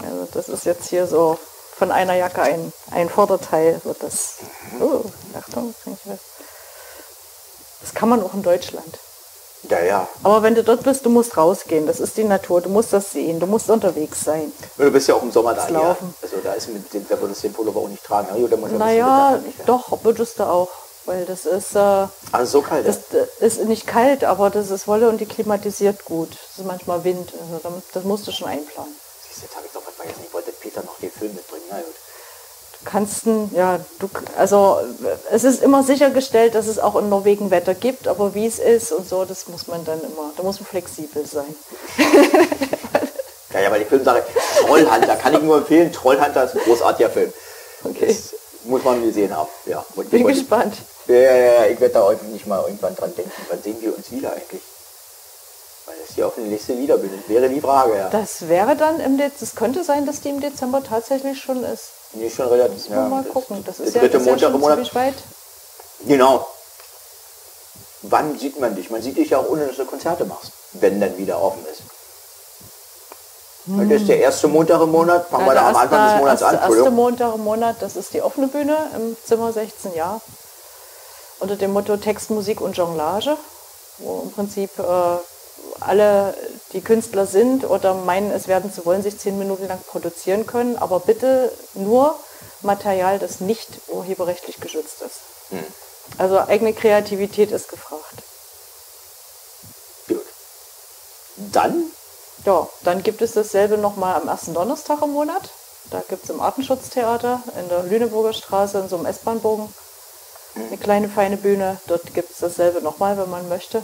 B: Also das ist jetzt hier so von einer Jacke ein, ein Vorderteil wird das. Oh, Achtung, das kann man auch in Deutschland.
A: Ja, ja.
B: Aber wenn du dort bist, du musst rausgehen. Das ist die Natur. Du musst das sehen. Du musst unterwegs sein.
A: Du bist ja auch im Sommer da. Ja. Also da ist mit dem, da würdest du den Pullover auch nicht tragen. Ja,
B: Naja, doch, würdest du auch. Weil das ist, äh,
A: Also so kalt.
B: das ist nicht kalt, aber das ist Wolle und die klimatisiert gut. Es ist manchmal Wind. Also das musst du schon einplanen.
A: Siehst du, jetzt habe ich doch was vergessen. Ich wollte Peter noch den Film mitbringen. Na gut.
B: kannst n- ja, du, also es ist immer sichergestellt, dass es auch in Norwegen Wetter gibt, aber wie es ist und so, das muss man dann immer, da muss man flexibel sein.
A: Ja, ja, weil die Filmsache Trollhunter kann ich nur empfehlen. Trollhunter ist ein großartiger Film.
B: Okay.
A: Das muss man gesehen haben. Ja, und
B: Bin gespannt.
A: Ja, ja, ja, ich werde da heute nicht mal irgendwann dran denken. Wann sehen wir uns wieder eigentlich? Weil das hier auf der nächste Liederbühne wäre die Frage, ja.
B: Das wäre dann im Dezember, es könnte sein, dass die im Dezember tatsächlich schon ist.
A: Nee, schon relativ. Ja,
B: mal
A: das-
B: gucken. Das ist
A: dritte
B: ja
A: Montag im Monat.
B: weit.
A: Genau. Wann sieht man dich? Man sieht dich ja auch ohne, dass du Konzerte machst, wenn dann wieder offen ist. Das ist der erste Montag im Monat. Fangen wir
B: Ja,
A: da am
B: der
A: Anfang des Monats an.
B: erste, erste. Montag im Monat, das ist die offene Bühne im Zimmer 16 Jahr. Unter dem Motto Text, Musik und Jonglage, wo im Prinzip äh, alle, die Künstler sind oder meinen, es werden zu wollen, sich zehn Minuten lang produzieren können, aber bitte nur Material, das nicht urheberrechtlich geschützt ist.
A: Hm.
B: Also eigene Kreativität ist gefragt.
A: Gut. Dann
B: Ja, dann gibt es dasselbe nochmal am ersten Donnerstag im Monat. Da gibt es im Artenschutztheater in der Lüneburger Straße in so einem S-Bahn-Bogen eine kleine feine Bühne. Dort gibt es dasselbe nochmal, wenn man möchte.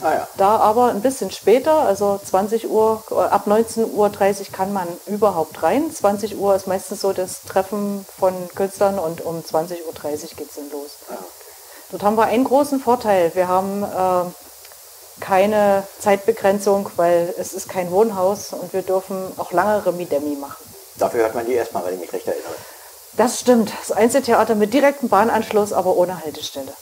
A: Ah ja.
B: Da aber ein bisschen später, also 20 Uhr, äh, ab 19.30 Uhr kann man überhaupt rein. 20 Uhr ist meistens so das Treffen von Künstlern und um 20.30 Uhr geht es dann los. Dort haben wir einen großen Vorteil. Wir haben äh, keine Zeitbegrenzung, weil es ist kein Wohnhaus und wir dürfen auch lange Remi-Demi machen.
A: Dafür hört man die erstmal, wenn ich mich recht erinnere.
B: Das stimmt. Das Einzeltheater mit direktem Bahnanschluss, aber ohne Haltestelle.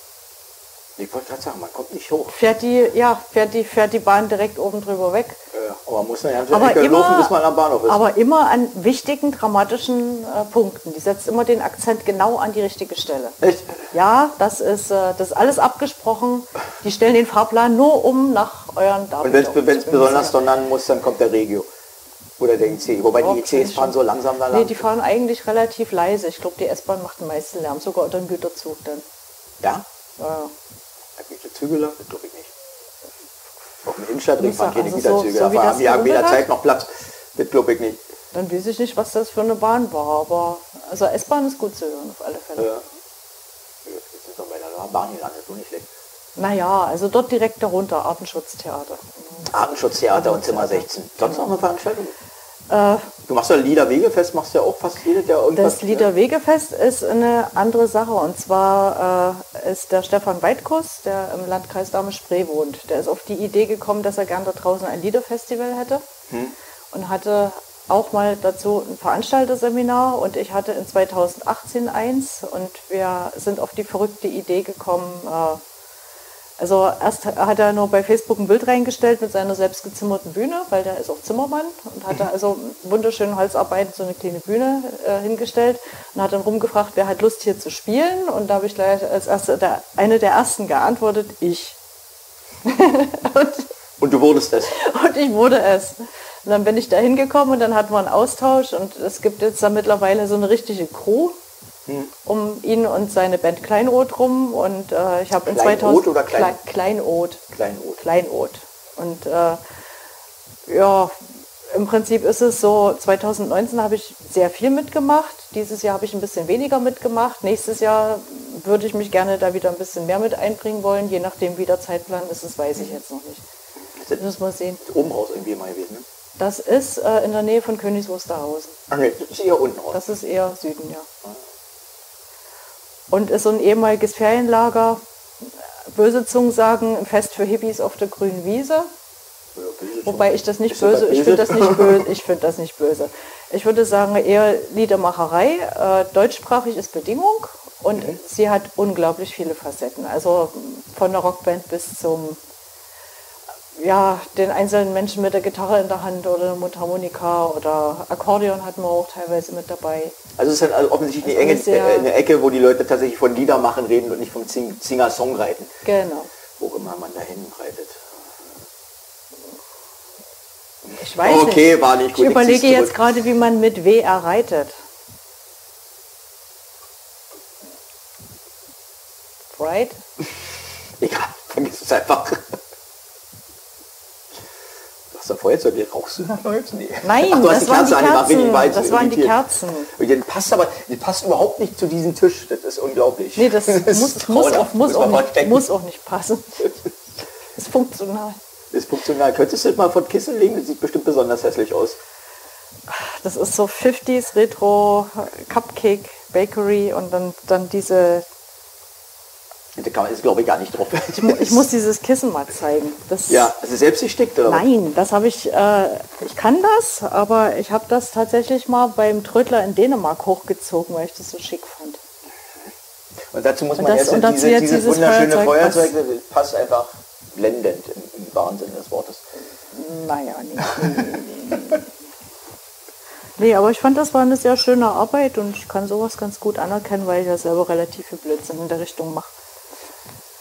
A: Ich wollte gerade sagen, man kommt nicht hoch.
B: Fährt die, ja, fährt die, fährt die Bahn direkt oben drüber weg.
A: Äh, aber man muss ganze
B: Aber
A: Ecke
B: immer,
A: laufen, bis man am Bahnhof ist.
B: aber immer an wichtigen, dramatischen äh, Punkten. Die setzt immer den Akzent genau an die richtige Stelle.
A: Echt?
B: Ja, das ist, äh, das ist alles abgesprochen. Die stellen den Fahrplan nur um nach euren
A: Und
B: Daten.
A: wenn es besonders donnern muss, dann kommt der Regio. Oder der IC. Wobei die
B: Okay,
A: ICs fahren so langsam da
B: Nee,
A: lang.
B: die fahren eigentlich relativ leise. Ich glaube, die S-Bahn macht den meisten Lärm, sogar unter dem Güterzug dann.
A: ja?
B: Ja.
A: Da die Züge lang? Das glaube ich nicht. Auf dem Innenstadtring fahren keine
B: also so-
A: Güterzüge.
B: so
A: da
B: das
A: die haben weder
B: gerumpelt
A: Zeit noch Platz. Das glaube ich nicht.
B: Dann weiß ich nicht, was das für eine Bahn war, aber also S-Bahn ist gut zu hören auf alle Fälle.
A: Ja. Jetzt sind wir bei der Bahn gelandet, so nicht schlecht.
B: Naja, also dort direkt darunter, Artenschutztheater.
A: Artenschutztheater und Zimmer 16. Sonst noch eine Veranstaltung?
B: Äh,
A: Du machst ja Liederwegefest, machst ja auch fast jedes Jahr irgendwas.
B: Das Liederwegefest ist eine andere Sache. Und zwar äh, ist der Stefan Weidkus, der im Landkreis Dahme-Spree wohnt, der ist auf die Idee gekommen, dass er gern da draußen ein Liederfestival hätte. Und hatte auch mal dazu ein Veranstalterseminar. Und ich hatte in 2018 eins. Und wir sind auf die verrückte Idee gekommen, äh, also erst hat er nur bei Facebook ein Bild reingestellt mit seiner selbstgezimmerten Bühne, weil der ist auch Zimmermann und hatte also wunderschönen Holzarbeiten so eine kleine Bühne äh, hingestellt und hat dann rumgefragt, wer hat Lust hier zu spielen und da habe ich gleich als erste, der, eine der ersten geantwortet, ich. und,
A: Und du wurdest es.
B: und ich wurde es. Und dann bin ich da hingekommen und dann hatten wir einen Austausch und es gibt jetzt da mittlerweile so eine richtige Crew um ihn und seine Band Kleinod rum und äh, ich habe in
A: Kleinod
B: 2000
A: oder Klein-
B: Klei- Kleinod
A: Kleinod.
B: Kleinod und äh, ja im Prinzip ist es so 2019 habe ich sehr viel mitgemacht dieses Jahr habe ich ein bisschen weniger mitgemacht nächstes Jahr würde ich mich gerne da wieder ein bisschen mehr mit einbringen wollen je nachdem wie der Zeitplan ist das weiß ich jetzt noch nicht
A: Das
B: müssen wir sehen
A: ist oben raus irgendwie mal gewesen. Ne?
B: das ist äh, in der Nähe von Königs Wusterhausen
A: Ach nee, das ist hier unten raus.
B: Das ist eher Süden, ja. Und ist so ein ehemaliges Ferienlager. Böse Zungen sagen, ein Fest für Hippies auf der grünen Wiese.
A: Ja,
B: Wobei ich das nicht
A: Bist du
B: böse, ich finde das nicht böse, ich finde das nicht böse. Ich würde sagen, eher Liedermacherei. Äh, deutschsprachig ist Bedingung, Und sie hat unglaublich viele Facetten. Also von der Rockband bis zum, ja, den einzelnen Menschen mit der Gitarre in der Hand oder der Mundharmonika oder Akkordeon hatten wir auch teilweise mit dabei.
A: Also es ist halt also offensichtlich eine,
B: Also
A: enge,
B: sehr-
A: äh, eine Ecke, wo die Leute tatsächlich von Lieder machen reden und nicht vom Sing- Singer-Songwriting.
B: Genau.
A: Wo immer man dahin reitet.
B: Ich weiß
A: Okay,
B: nicht.
A: war nicht gut,
B: Ich
A: ich
B: überlege
A: zieh's
B: jetzt gerade, wie man mit WR reitet. Right?
A: Egal, vergiss es einfach. Da Feuerzeug, jetzt rauchst du noch Leute? Nee.
B: Nein,
A: Ach,
B: das waren die
A: an, war wenig
B: Kerzen.
A: weit
B: Das waren die. Kerzen.
A: Und den passt aber, die passt überhaupt nicht zu diesem Tisch. Das ist unglaublich.
B: Nee, das,
A: ist
B: muss, muss, auch, muss, auch nicht, muss auch nicht passen. ist funktional.
A: Ist funktional. Könntest du das mal von Kissen legen? Das sieht bestimmt besonders hässlich aus.
B: Das ist so 50s Retro Cupcake Bakery und dann, dann diese.
A: Da kann man ist, glaube ich, gar nicht drauf.
B: Ich, mu- ich muss dieses Kissen mal zeigen. Das,
A: ja, also selbst gestickt, oder?
B: Nein, das habe ich, äh, ich kann das, aber ich habe das tatsächlich mal beim Trödler in Dänemark hochgezogen, weil ich das so schick fand.
A: Und dazu muss man
B: das-
A: erst diese,
B: jetzt
A: dieses,
B: dieses
A: wunderschöne
B: Feuerzeug,
A: Feuerzeug, passt einfach blendend im, im wahren Sinne des Wortes.
B: Naja, nee. Nee, aber ich fand, das war eine sehr schöne Arbeit und ich kann sowas ganz gut anerkennen, weil ich ja selber relativ viel Blödsinn in der Richtung mache.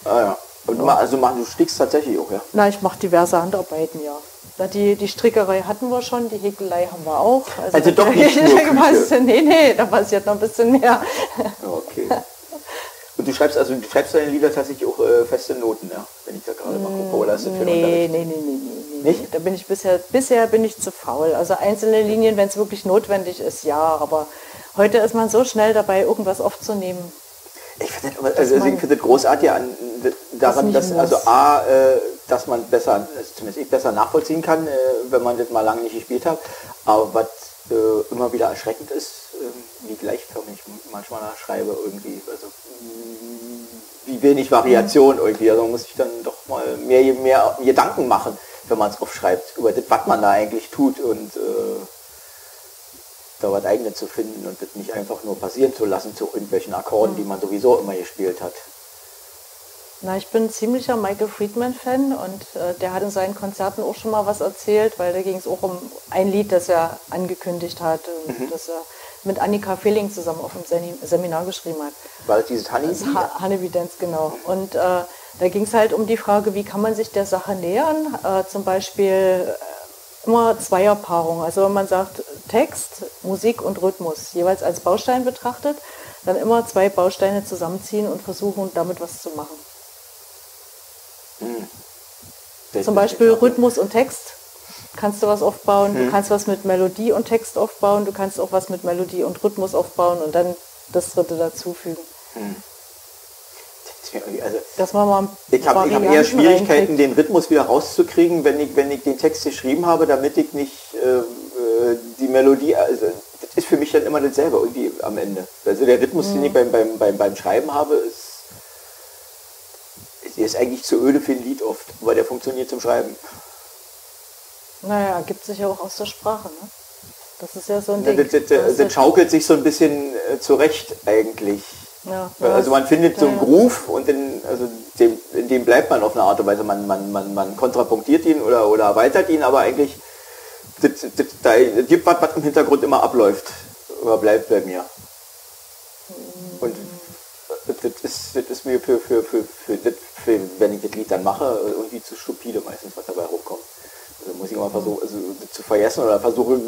A: Ah ja. Und ma, also mach, du stickst tatsächlich auch, ja?
B: Na, ich mache diverse Handarbeiten, ja. Na, die, die Strickerei hatten wir schon, die Häkelei haben wir auch.
A: Also doch nicht nur Küche.
B: Nee, nee, da passiert noch ein bisschen mehr.
A: Okay. Und du schreibst also du schreibst deine Lieder tatsächlich auch äh, feste Noten, ja? Wenn ich da gerade mal gucke. Oder ist das für den
B: Nee, nee, nee, nee, nee, nee.
A: Nicht?
B: Da bin ich bisher, bisher bin ich zu faul. Also einzelne Linien, wenn es wirklich notwendig ist, ja, aber heute ist man so schnell dabei, irgendwas aufzunehmen.
A: Ich finde das, also ich finde das großartig an, daran,
B: nicht
A: dass also A, äh, dass man besser, also zumindest ich besser nachvollziehen kann, äh, wenn man das mal lange nicht gespielt hat. Aber was äh, immer wieder erschreckend ist, äh, wie gleichförmig ich manchmal schreibe irgendwie. Also mh, wie wenig Variation irgendwie. Also man muss sich dann doch mal mehr, mehr Gedanken machen, wenn man es aufschreibt, über das, was man da eigentlich tut und äh, da was eigenes zu finden und das nicht einfach nur passieren zu lassen zu irgendwelchen Akkorden, die man sowieso immer gespielt hat.
B: Na, ich bin ein ziemlicher Michael Friedman-Fan und äh, der hat in seinen Konzerten auch schon mal was erzählt, weil da ging es auch um ein Lied, das er angekündigt hat, äh, das er mit Annika Fehling zusammen auf dem Seminar geschrieben hat.
A: War das dieses Honey?
B: Das ha Hannebidenz, genau. Und äh, da ging es halt um die Frage, wie kann man sich der Sache nähern? Äh, zum Beispiel äh, immer Zweierpaarung. Also wenn man sagt Text, Musik und Rhythmus jeweils als Baustein betrachtet, dann immer zwei Bausteine zusammenziehen und versuchen, damit was zu machen. Zum Beispiel Rhythmus und Text kannst du was aufbauen, du kannst was mit Melodie und Text aufbauen, du kannst auch was mit Melodie und Rhythmus aufbauen und dann das dritte dazufügen.
A: Also,
B: Dass man mal
A: ich habe hab eher Schwierigkeiten, den Rhythmus wieder rauszukriegen, wenn ich, wenn ich den Text geschrieben habe, damit ich nicht äh, äh, die Melodie, also das ist für mich dann immer dasselbe irgendwie am Ende. Also der Rhythmus, den
B: Mhm.
A: ich beim, beim, beim, beim Schreiben habe, ist, ist eigentlich zu öde für ein Lied oft, weil der funktioniert zum Schreiben.
B: Naja, ergibt sich ja auch aus der Sprache. Ne? Das ist ja so ein
A: Das,
B: Ding.
A: das, das, das
B: ja-
A: schaukelt sich so ein bisschen äh, zurecht eigentlich.
B: Ja,
A: Also man findet so einen. Groove und in, also dem, in dem bleibt man auf eine Art und Weise. Man, man, man, man kontrapunktiert ihn oder, oder erweitert ihn, aber eigentlich das, das, da gibt was, was im Hintergrund immer abläuft. Oder bleibt bei mir. Und das ist, das ist mir für, für, für, für, das, für, wenn ich das Lied dann mache, irgendwie zu stupide meistens, was dabei rumkommt. Also muss ich immer versuchen, also, zu vergessen oder versuche,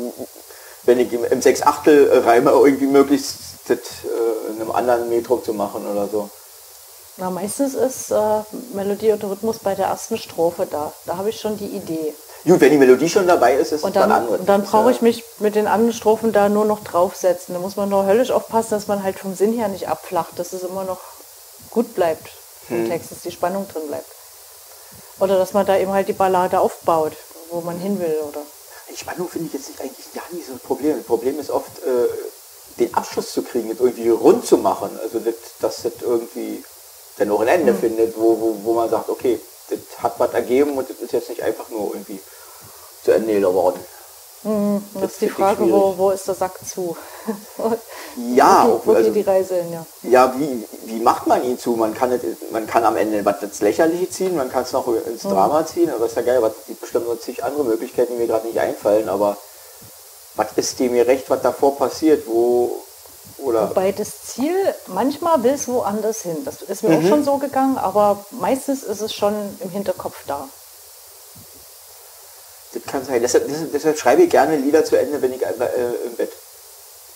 A: wenn ich im, im Sechs-Achtel reime, irgendwie möglichst das äh, in einem anderen Metrum zu machen oder so.
B: Na, meistens ist äh, Melodie und Rhythmus bei der ersten Strophe da. Da habe ich schon die Idee.
A: Gut, wenn die Melodie schon dabei ist, ist
B: Und
A: es
B: dann,
A: anderes.
B: und dann brauche ich mich mit den anderen Strophen da nur noch draufsetzen. Da muss man nur höllisch aufpassen, dass man halt vom Sinn her nicht abflacht, dass es immer noch gut bleibt
A: Hm.
B: im Text, dass die Spannung drin bleibt. Oder dass man da eben halt die Ballade aufbaut, wo man hin will. Oder
A: Die Spannung finde ich jetzt nicht, eigentlich gar nicht so ein Problem. Das Problem ist oft, äh, den Abschluss zu kriegen, das irgendwie rund zu machen. Also, das, dass das irgendwie dann noch ein Ende findet, wo, wo, wo man sagt, okay, das hat was ergeben und das ist jetzt nicht einfach nur irgendwie zu Ende geworden.
B: Das ist die Frage, wo, wo ist der Sack zu?
A: Ja,
B: wo,
A: auch,
B: wo
A: also-
B: geht die Reise hin, ja.
A: Ja, wie, wie macht man ihn zu? Man kann, nicht, man kann am Ende was ins Lächerliche ziehen, man kann es noch ins Drama ziehen, aber ist ja geil, was gibt bestimmt noch zig andere Möglichkeiten, die mir gerade nicht einfallen, aber was ist dem mir recht, was davor passiert, wo oder
B: Wobei das Ziel, manchmal will es woanders hin. Das ist mir
A: Mhm.
B: auch schon so gegangen, aber meistens ist es schon im Hinterkopf da.
A: das kann sein. Deshalb, deshalb, schreibe ich gerne Lieder zu Ende, wenn ich äh, im Bett.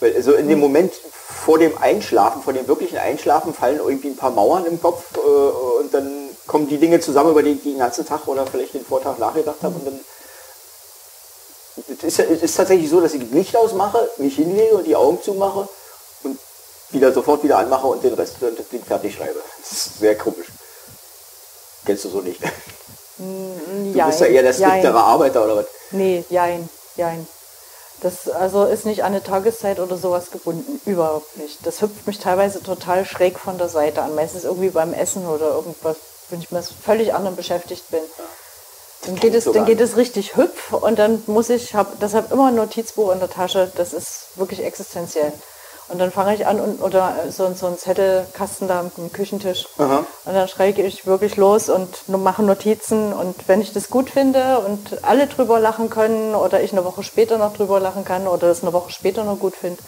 A: Weil also in dem Moment vor dem Einschlafen, vor dem wirklichen Einschlafen fallen irgendwie ein paar Mauern im Kopf äh, und dann kommen die Dinge zusammen, über die ich den ganzen Tag oder vielleicht den Vortag nachgedacht habe und dann es ist, es ist tatsächlich so, dass ich Licht ausmache, mich hinlege und die Augen zumache und wieder sofort wieder anmache und den Rest und das Ding fertig schreibe. Das ist sehr komisch. Kennst du so nicht? Du bist ja eher der striktere Arbeiter oder was?
B: Nee, jein, jein. Das also ist nicht an eine Tageszeit oder sowas gebunden. Überhaupt nicht. Das hüpft mich teilweise total schräg von der Seite an. Meistens irgendwie beim Essen oder irgendwas, wenn ich mit völlig anderem beschäftigt bin. Dann geht, es, dann geht es richtig hüpf und dann muss ich, habe deshalb immer ein Notizbuch in der Tasche. Das ist wirklich existenziell. Und dann fange ich an und, oder so, so einen Zettelkasten da am Küchentisch.
A: Aha.
B: Und dann schreibe ich wirklich los und mache Notizen. Und wenn ich das gut finde und alle drüber lachen können oder ich eine Woche später noch drüber lachen kann oder das eine Woche später noch gut finde,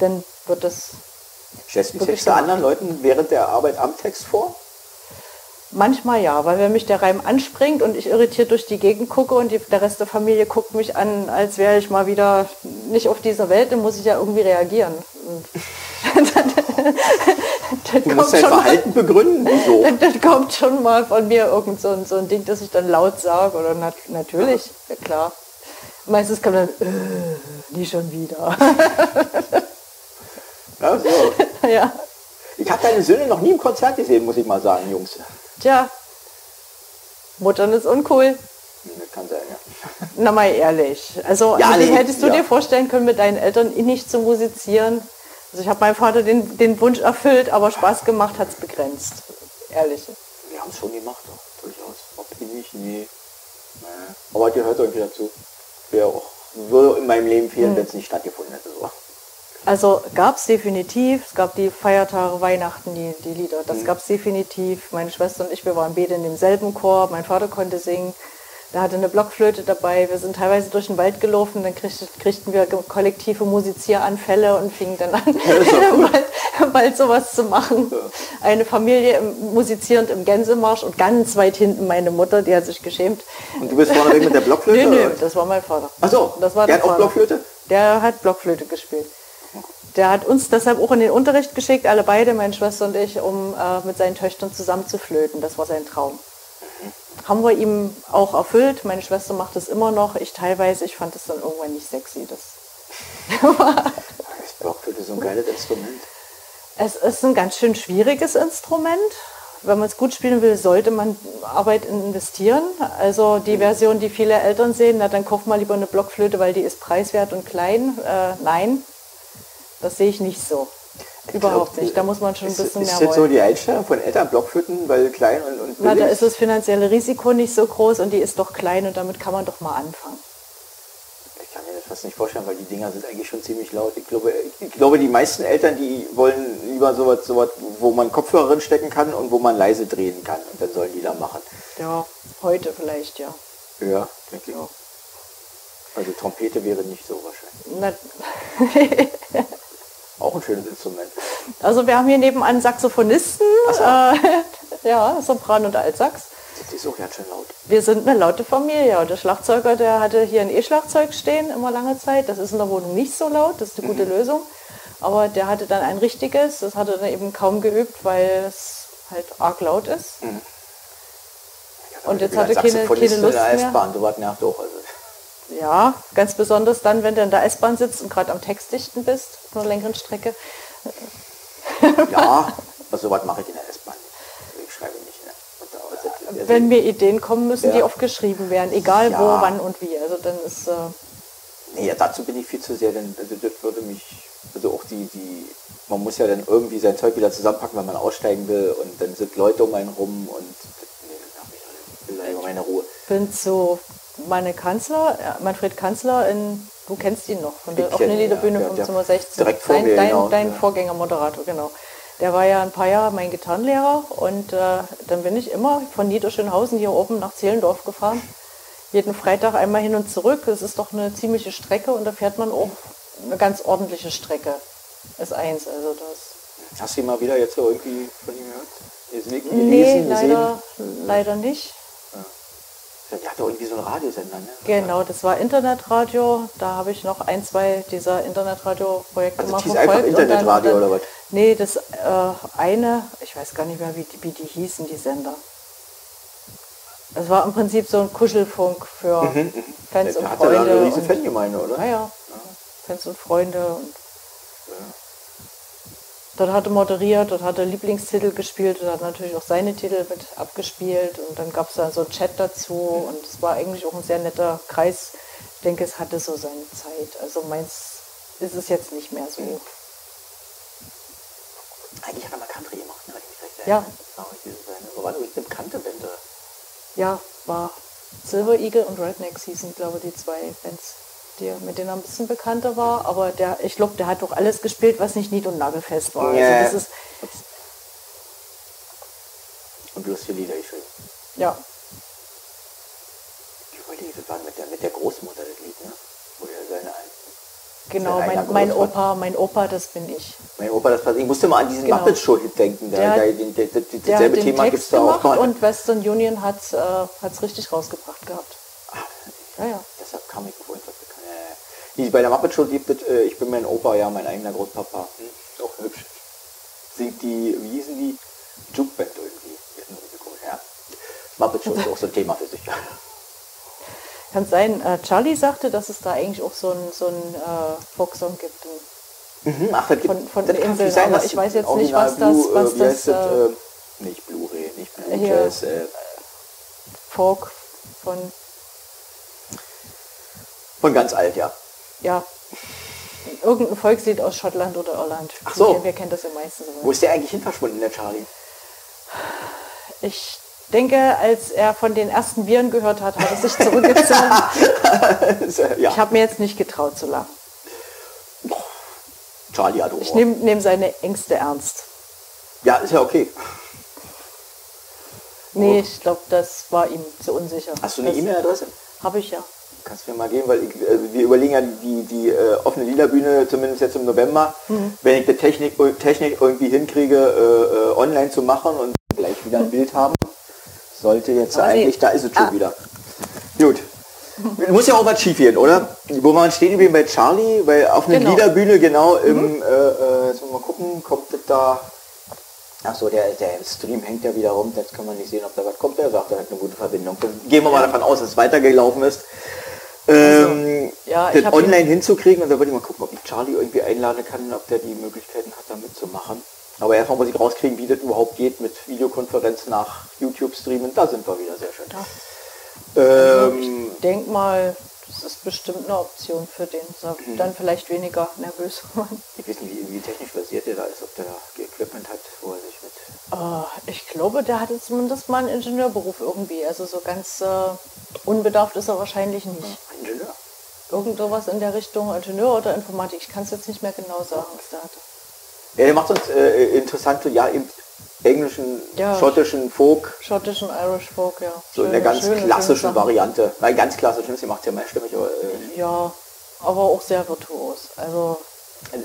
B: dann wird das
A: Stellst du anderen Leuten während der Arbeit am Text vor?
B: Manchmal ja, weil wenn mich der Reim anspringt und ich irritiert durch die Gegend gucke und die, der Rest der Familie guckt mich an, als wäre ich mal wieder nicht auf dieser Welt, dann muss ich ja irgendwie reagieren. Dann
A: Du musst
B: kommt
A: dein
B: schon mal-
A: Verhalten begründen. Wieso?
B: dann, dann kommt schon mal von mir irgend so ein, so ein Ding, das ich dann laut sage. Oder nat natürlich, ja klar. Meistens kommt dann, äh, nie schon wieder.
A: Ja, so.
B: ja,
A: Ich habe deine Söhne noch nie im Konzert gesehen, muss ich mal sagen, Jungs.
B: Tja, Muttern ist uncool.
A: Das kann sein, ja.
B: Na mal ehrlich. Also
A: Ja,
B: also,
A: nee,
B: hättest du
A: ja.
B: dir vorstellen können, mit deinen Eltern nicht zu musizieren? Also ich habe meinem Vater den, den Wunsch erfüllt, aber Spaß gemacht hat es begrenzt. Ehrlich.
A: Wir haben es schon gemacht, doch, durchaus. Nicht, nee. nee. Aber gehört irgendwie dazu. Wäre auch, würde in meinem Leben fehlen, wenn es nicht stattgefunden hätte. So.
B: Also gab es definitiv, es gab die Feiertage, Weihnachten, die, die Lieder,
A: Mhm.
B: das gab es definitiv. Meine Schwester und ich, wir waren beide in demselben Chor, mein Vater konnte singen, der hatte eine Blockflöte dabei, wir sind teilweise durch den Wald gelaufen, dann kriegten, wir kollektive Musizieranfälle und fingen dann an, bald, bald sowas zu machen. Eine Familie im, musizierend im Gänsemarsch und ganz weit hinten meine Mutter, die hat sich geschämt.
A: Und du bist vorneweg mit der Blockflöte?
B: Nö,
A: oder?
B: das war mein Vater.
A: Ach so,
B: das war
A: der hat auch. Blockflöte?
B: Der hat Blockflöte gespielt. Der hat uns deshalb auch in den Unterricht geschickt, alle beide, meine Schwester und ich, um äh, mit seinen Töchtern zusammen zu flöten. Das war sein Traum. Haben wir ihm auch erfüllt. Meine Schwester macht es immer noch. Ich teilweise. Ich fand es dann irgendwann nicht sexy. Das
A: Das Blockflöte ist so ein geiles Instrument.
B: es ist ein ganz schön schwieriges Instrument. Wenn man es gut spielen will, sollte man Arbeit investieren. Also die Version, die viele Eltern sehen, na dann kauf mal lieber eine Blockflöte, weil die ist preiswert und klein. Äh, nein, das sehe ich nicht so. Überhaupt
A: glaub,
B: nicht. Da muss man schon ein
A: Ist,
B: bisschen
A: ist
B: mehr
A: jetzt so
B: wollen.
A: die Einstellung von Eltern, Blockflöten, weil klein und, und
B: Na, da ist das finanzielle Risiko nicht so groß und die ist doch klein und damit kann man doch mal anfangen.
A: Ich kann mir das fast nicht vorstellen, weil die Dinger sind eigentlich schon ziemlich laut. Ich glaube, ich glaube die meisten Eltern, die wollen lieber sowas, sowas, wo man Kopfhörer drin stecken kann und wo man leise drehen kann. Und dann sollen die da machen.
B: Ja, heute vielleicht, ja.
A: Ja, denke ich auch. Also Trompete wäre nicht so wahrscheinlich.
B: Na,
A: Auch ein schönes Instrument.
B: also wir haben hier nebenan Saxophonisten,
A: so.
B: äh, ja, Sopran und Altsax.
A: Das ist auch ganz schön laut.
B: Wir sind eine laute Familie. Und der Schlagzeuger, der hatte hier ein E-Schlagzeug stehen, immer lange Zeit. Das ist in der Wohnung nicht so laut, das ist eine gute Lösung. Aber der hatte dann ein richtiges, das hat er dann eben kaum geübt, weil es halt arg laut ist. Und jetzt hatte keine, keine Lust mehr.
A: S-Bahn, sowas nervt auch. Also.
B: Ja, ganz besonders dann, wenn du in der S-Bahn sitzt und gerade am Textdichten bist, auf einer längeren Strecke.
A: Ja, also sowas mache ich in der S-Bahn. Ich schreibe nicht. Ne? Und also-
B: Wenn mir Ideen kommen, müssen die
A: Ja.
B: aufgeschrieben werden, egal wo,
A: Ja.
B: wann und wie. Also dann ist äh,
A: Nee, dazu bin ich viel zu sehr, denn also das würde mich, also auch die, die, man muss ja dann irgendwie sein Zeug wieder zusammenpacken, wenn man aussteigen will und dann sind Leute um einen rum und nee, das hab ich, meine Ruhe.
B: bin zu meine Kanzler, äh, Manfred Kanzler in, du kennst ihn noch, von der offenen
A: ihn,
B: Liederbühne
A: ja,
B: vom
A: der-
B: Zimmer 16.
A: direkt vor
B: dein,
A: mir,
B: dein,
A: genau,
B: dein
A: ja.
B: Vorgängermoderator, genau. Der war ja ein paar Jahre mein Gitarrenlehrer und äh, dann bin ich immer von Niederschönhausen hier oben nach Zehlendorf gefahren. Jeden Freitag einmal hin und zurück. Das ist doch eine ziemliche Strecke und da fährt man auch eine ganz ordentliche Strecke. S1, also das.
A: Hast du mal wieder jetzt so irgendwie von ihm gehört? Gelesen,
B: Nee, leider, leider nicht.
A: Der hat doch irgendwie so einen Radiosender, ne?
B: Genau, das war Internetradio. Da habe ich noch ein, zwei dieser Internetradio-Projekte
A: Also
B: mal verfolgt.
A: einfach
B: und
A: Internetradio oder was?
B: Nee, das äh, eine, ich weiß gar nicht mehr, wie die, wie die hießen, die Sender. Es war im Prinzip so ein Kuschelfunk für Fans
A: Mhm, Der
B: und
A: hat ja da eine
B: Freunde.
A: riesen
B: und-
A: Fangemeinde, oder?
B: Naja, Fans und Freunde. Und Dort hat er moderiert, dort hat er Lieblingstitel gespielt und hat natürlich auch seine Titel mit abgespielt. Und dann gab es da so einen Chat dazu und es war eigentlich auch ein sehr netter Kreis. Ich denke, es hatte so seine Zeit. Also meins ist es jetzt nicht mehr so.
A: Eigentlich hat er mal Country gemacht, ne?
B: Ja.
A: wo war das eine bekannte Band?
B: Ja, war Silver Eagle und Rednecks hießen, glaube ich, die zwei Bands, die, mit denen er ein bisschen bekannter war. Aber der, ich glaube, der hat doch alles gespielt, was nicht nied- und nagelfest war.
A: Ja.
B: Also das ist,
A: Und lustige Lieder geschrieben.
B: ja,
A: Ich überlege, das war mit der, mit der Großmutter das Lied, ne? Wo er seine,
B: genau,
A: Sein eigener
B: mein, mein. Opa, mein Opa, das bin ich.
A: mein Opa das passiert. Ich musste mal an diesen
B: Genau.
A: Muppet Show denken. Der,
B: Der
A: der,
B: hat-
A: der, der, der,
B: Der
A: dasselbe
B: den
A: Thema gibt es da auch mal.
B: und Western Union hat es richtig rausgebracht gehabt.
A: Ah,
B: Ja, ja.
A: Deshalb kam ich was Die, bei der Muppet Show gibt es, äh, ich bin mein Opa, ja, mein eigener Großpapa. Hm, auch hübsch. Singt die, wie hießen die? Jukeband irgendwie. Ja. Muppet Show ist auch so ein Thema für sich.
B: Kann sein. Äh, Charlie sagte, dass es da eigentlich auch so ein, so ein äh, Folksong gibt.
A: Mhm, ach, das gibt,
B: Von- von
A: das
B: den Inseln,
A: sein,
B: aber ich weiß jetzt nicht, was das-
A: Blue,
B: was
A: äh, wie
B: das,
A: heißt das,
B: äh,
A: äh, nicht Blu-ray, nicht Blue Jazz, äh,
B: Folk von,
A: von ganz alt, ja.
B: Ja, irgendein Volkslied aus Schottland oder Irland.
A: Ach so.
B: Wir, wir kennen das ja meistens.
A: Wo ist der eigentlich hin verschwunden, der Charlie?
B: Ich denke, als er von den ersten Viren gehört hat, hat er sich zurückgezogen.
A: ja,
B: ich habe mir jetzt nicht getraut zu lachen.
A: Charlie hat Humor.
B: Ich nehme nehm seine Ängste ernst.
A: ja, ist ja okay.
B: Nee, ich glaube, das war ihm zu unsicher.
A: Hast du eine E-Mail-Adresse?
B: Habe ich ja.
A: Kannst du mir mal geben, weil ich, äh, wir überlegen ja die, die äh, offene Liederbühne, zumindest jetzt im November,
B: Mhm.
A: wenn ich die Technik, Technik irgendwie hinkriege, äh, äh, online zu machen und gleich wieder ein Bild haben, sollte jetzt
B: Aber
A: eigentlich,
B: sie-
A: da ist es schon
B: Ah.
A: wieder. Gut. Muss ja auch was schief gehen, oder? Wo waren stehen geblieben bei Charlie? Weil auf einer
B: Genau.
A: Liederbühne genau im, äh, äh, wir mal gucken, kommt das da. Ach so, der, der Stream hängt ja wieder rum, jetzt kann man nicht sehen, ob da was kommt. Der sagt, er hat eine gute Verbindung. Gehen wir mal davon aus, dass es weitergelaufen ist. Ähm,
B: ja, ich
A: das online hinzukriegen und da wollte ich mal gucken, ob ich Charlie irgendwie einladen kann, ob der die Möglichkeiten hat, da mitzumachen. Aber erstmal muss ich rauskriegen, wie das überhaupt geht mit Videokonferenz nach YouTube streamen. Da sind wir wieder sehr schön.
B: Also
A: Ähm,
B: ich denke mal, das ist bestimmt eine Option für den.
A: Mhm.
B: Dann vielleicht weniger nervös.
A: ich weiß nicht, wie, technisch versiert der da ist, ob der da Equipment hat, wo er sich mit.
B: Äh, ich glaube, der hatte zumindest mal einen Ingenieurberuf irgendwie. Also so ganz äh, unbedarft ist er wahrscheinlich nicht.
A: Ingenieur.
B: Irgend sowas in der Richtung Ingenieur oder Informatik. Ich kann es jetzt nicht mehr genau sagen, was der hatte.
A: Ja, der macht uns äh, interessante, ja, eben englischen,
B: Ja.
A: schottischen Folk,
B: Schottischen Irish Folk, ja.
A: so in der
B: Schöne-
A: ganz
B: schöne,
A: klassischen
B: schöne.
A: Variante. Nein, ganz klassisch, das macht ja mehrstimmig, aber äh,
B: Ja, aber auch sehr virtuos. Also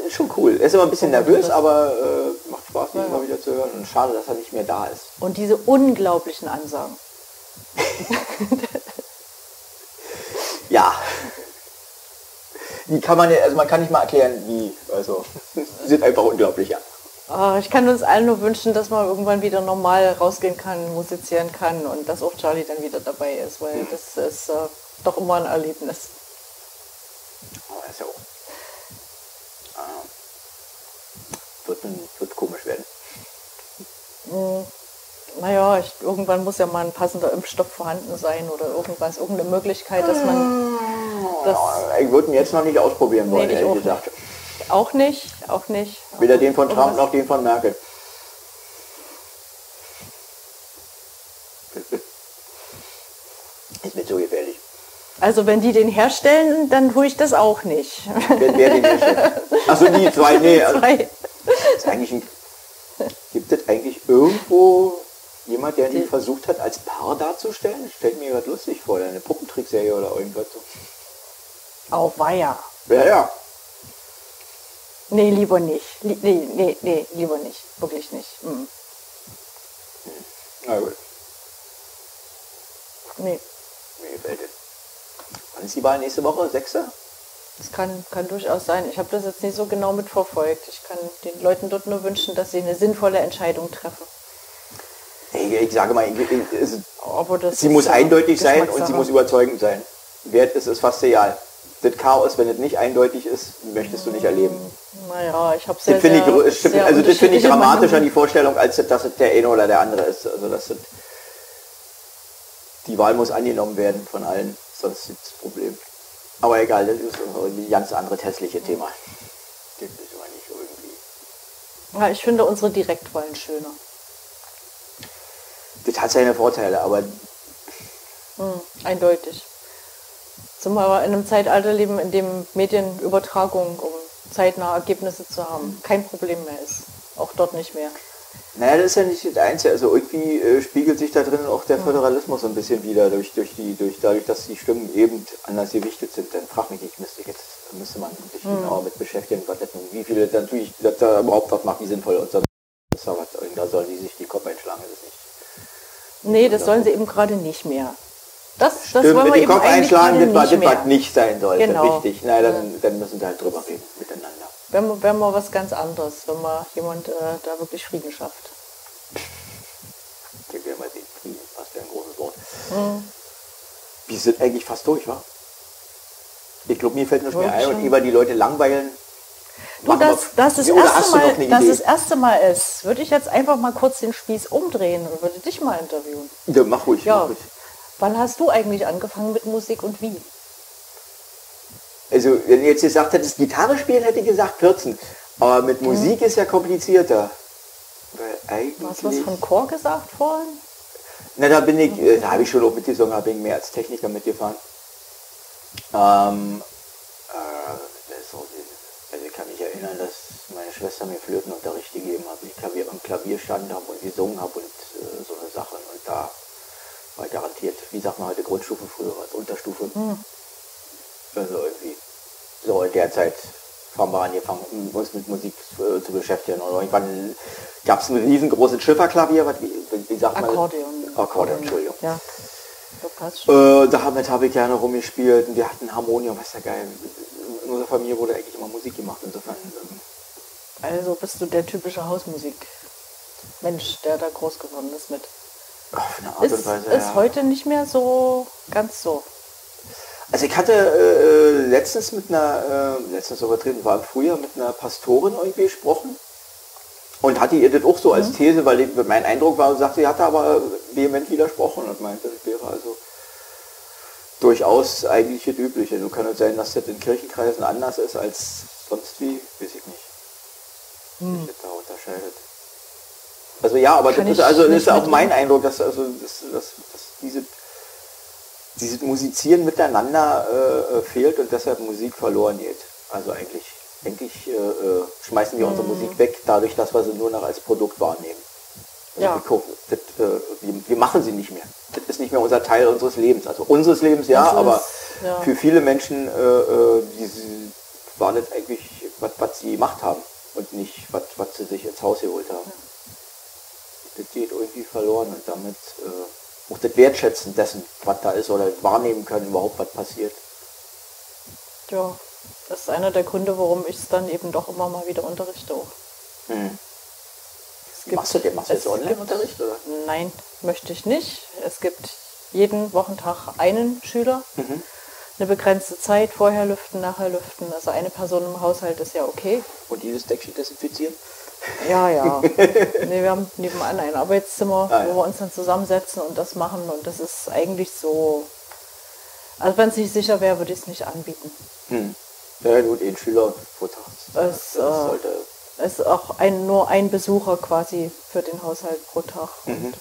A: ist schon cool. Er ist immer ein bisschen nervös, aber äh, macht Spaß, ihn
B: Ja,
A: immer
B: ja.
A: wieder zu hören. Und schade, dass er nicht mehr da ist.
B: und diese unglaublichen Ansagen.
A: Ja. Die kann man ja, also man kann nicht mal erklären, wie. Also, sie sind einfach unglaublich, ja.
B: Ah, ich kann uns allen nur wünschen, dass man irgendwann wieder normal rausgehen kann, musizieren kann und dass auch Charlie dann wieder dabei ist, weil das ist äh, doch immer ein Erlebnis.
A: Aber ist ja auch. Ah, wird, wird komisch werden.
B: Naja, ich, irgendwann muss ja mal ein passender Impfstoff vorhanden sein oder irgendwas, irgendeine Möglichkeit, dass man das
A: Ja, ich würde ihn jetzt noch nicht ausprobieren wollen,
B: Nee, ich
A: ehrlich gesagt.
B: Auch nicht, auch nicht.
A: Weder den von Trump noch den von Merkel. Ist mir so gefährlich.
B: Also wenn die den herstellen, dann tue ich das auch nicht.
A: Wer, wer den herstellt? Achso, die zwei, nee. Also,
B: Zwei.
A: ist eigentlich ein, gibt es eigentlich irgendwo jemand, der die versucht hat, als Paar darzustellen? Stellt mir gerade lustig vor, eine Puppentrickserie oder irgendwas so.
B: Auweia.
A: Ja, ja.
B: Nee, lieber nicht. Lie nee, nee, nee, lieber nicht. Wirklich nicht. Mm.
A: Na gut.
B: Nee,
A: Mir gefällt es. Wann ist die Wahl nächste Woche? Sechste?
B: das kann, kann durchaus sein. Ich habe das jetzt nicht so genau mitverfolgt. Ich kann den Leuten dort nur wünschen, dass sie eine sinnvolle Entscheidung treffen.
A: Ich, ich sage mal, es, sie muss
B: ja
A: eindeutig sein und sie muss überzeugend sein. Wert ist es fast egal. Das Chaos, wenn es nicht eindeutig ist, möchtest du nicht erleben.
B: Naja, ich habe sehr,
A: Das finde ich,
B: sehr,
A: stimmt,
B: sehr
A: also das finde ich dramatischer, die Vorstellung, als dass es der eine oder der andere ist. Also dass es, die Wahl muss angenommen werden von allen, sonst ist das Problem. Aber egal, das ist ein ganz anderes hässliche Thema. Das ist immer nicht irgendwie.
B: Ja, ich finde unsere Direktwahlen schöner.
A: Das hat seine Vorteile, aber
B: Hm, eindeutig. Zumal wir in einem Zeitalter leben, in dem Medienübertragung, um zeitnah Ergebnisse zu haben, kein Problem mehr ist. Auch dort nicht mehr.
A: Naja, das ist ja nicht das Einzige. Also irgendwie äh, spiegelt sich da drin auch der Föderalismus so ein bisschen wieder, durch, durch die, durch, dadurch, dass die Stimmen eben anders gewichtet sind. Dann frag mich nicht, müsste ich jetzt, müsste man sich genauer mit beschäftigen, was das nun, wie viele dann natürlich, da überhaupt was macht, wie sinnvoll und so. Da sollen die sich die Kopf einschlagen, das ist nicht.
B: Nee, das sollen sie eben gerade nicht mehr. Das, das
A: Stimmt,
B: wollen wir eben
A: Kopf einschlagen, das war,
B: nicht
A: das nicht sein sollte,
B: Genau.
A: richtig. Na, dann, dann müssen sie halt drüber reden, miteinander.
B: Wenn wir, wenn wir was ganz anderes, wenn man jemand äh, da wirklich Frieden schafft.
A: Ich will mal sehen, Frieden, was für ein großes Wort. Wir sind eigentlich fast durch, wa? Ich glaube, mir fällt nicht mehr ein und lieber die Leute langweilen.
B: Du,
A: Machen
B: das,
A: wir-
B: das,
A: Ja,
B: erste Mal, das erste Mal ist, würde ich jetzt einfach mal kurz den Spieß umdrehen und würde dich mal interviewen.
A: Ja, mach ruhig,
B: Ja.
A: mach ruhig.
B: Wann hast du eigentlich angefangen mit Musik und wie?
A: Also, wenn ihr jetzt gesagt hättest, Gitarre spielen, hätte ich gesagt 14. Aber mit Musik ist ja komplizierter.
B: Du hast was von Chor gesagt vorhin?
A: Na, da bin ich, äh, da habe ich schon auch mitgesungen, da bin ich mehr als Techniker mitgefahren. Ähm, äh, also ich kann mich erinnern, dass meine Schwester mir Flötenunterricht gegeben hat, ich Klavier, am Klavier stand habe und gesungen habe und äh, so eine Sache. Und da war garantiert, wie sagt man heute, Grundstufe früher als Unterstufe. Also irgendwie so in der Zeit haben wir angefangen, uns mit Musik äh, zu beschäftigen. Und irgendwann gab es ein riesengroßes Schifferklavier, was, wie, wie sagt man?
B: Akkordeon.
A: Akkordeon, Entschuldigung.
B: Ja.
A: Äh, damit habe ich gerne rumgespielt und wir hatten Harmonium, was ja geil. In unserer Familie wurde eigentlich immer Musik gemacht, insofern. Ähm,
B: Also bist du der typische Hausmusik-Mensch, der da groß geworden ist mit.
A: Art
B: Ist,
A: und Weise.
B: ist
A: ja.
B: heute nicht mehr so ganz so.
A: Also ich hatte äh, letztens mit einer, äh, letztens übertreten, war im Frühjahr mit einer Pastorin irgendwie gesprochen und hatte ihr das auch so als These, weil mein Eindruck war, sagte, sie hatte aber vehement widersprochen und meinte, das wäre also durchaus eigentlich das Übliche. Nun kann es sein, dass das in Kirchenkreisen anders ist als sonst wie, weiß ich nicht. Wie sich das da unterscheidet. Also ja, aber
B: Kann
A: das ist, also, das ist auch mein Eindruck, dass, also, dass, dass, dass diese dieses Musizieren miteinander äh, äh, fehlt und deshalb Musik verloren geht. Also eigentlich, eigentlich äh, äh, schmeißen wir
B: Mhm.
A: unsere Musik weg, dadurch, dass wir sie nur noch als Produkt wahrnehmen. Also
B: Ja.
A: wir, das, äh, wir, wir machen sie nicht mehr. Das ist nicht mehr unser Teil unseres Lebens. Also unseres Lebens ja,
B: Das ist-
A: aber
B: ja.
A: für viele Menschen äh, äh, diese, war das eigentlich, was, sie gemacht haben und nicht, was, was sie sich ins Haus geholt haben. Das geht irgendwie verloren und damit äh, auch das Wertschätzen dessen, was da ist oder wahrnehmen können, überhaupt was passiert.
B: Ja, das ist einer der Gründe, warum ich es dann eben doch immer mal wieder unterrichte. Auch.
A: Hm.
B: Es gibt-
A: Machst du, den- machst du jetzt Online-Unterricht? Oder?
B: Nein, möchte ich nicht. Es gibt jeden Wochentag einen Schüler.
A: Mhm.
B: Eine begrenzte Zeit, vorher lüften, nachher lüften. Also eine Person im Haushalt ist ja okay.
A: Und dieses Deckchen desinfizieren?
B: Ja, ja. nee, wir haben nebenan ein Arbeitszimmer,
A: Ah, ja.
B: wo wir uns dann zusammensetzen und das machen. Und das ist eigentlich so. Also wenn es nicht sicher wäre, würde ich es nicht anbieten.
A: Hm. Ja gut, ein Schüler pro Tag.
B: Es, äh, ist auch ein, nur ein Besucher quasi für den Haushalt pro Tag. Und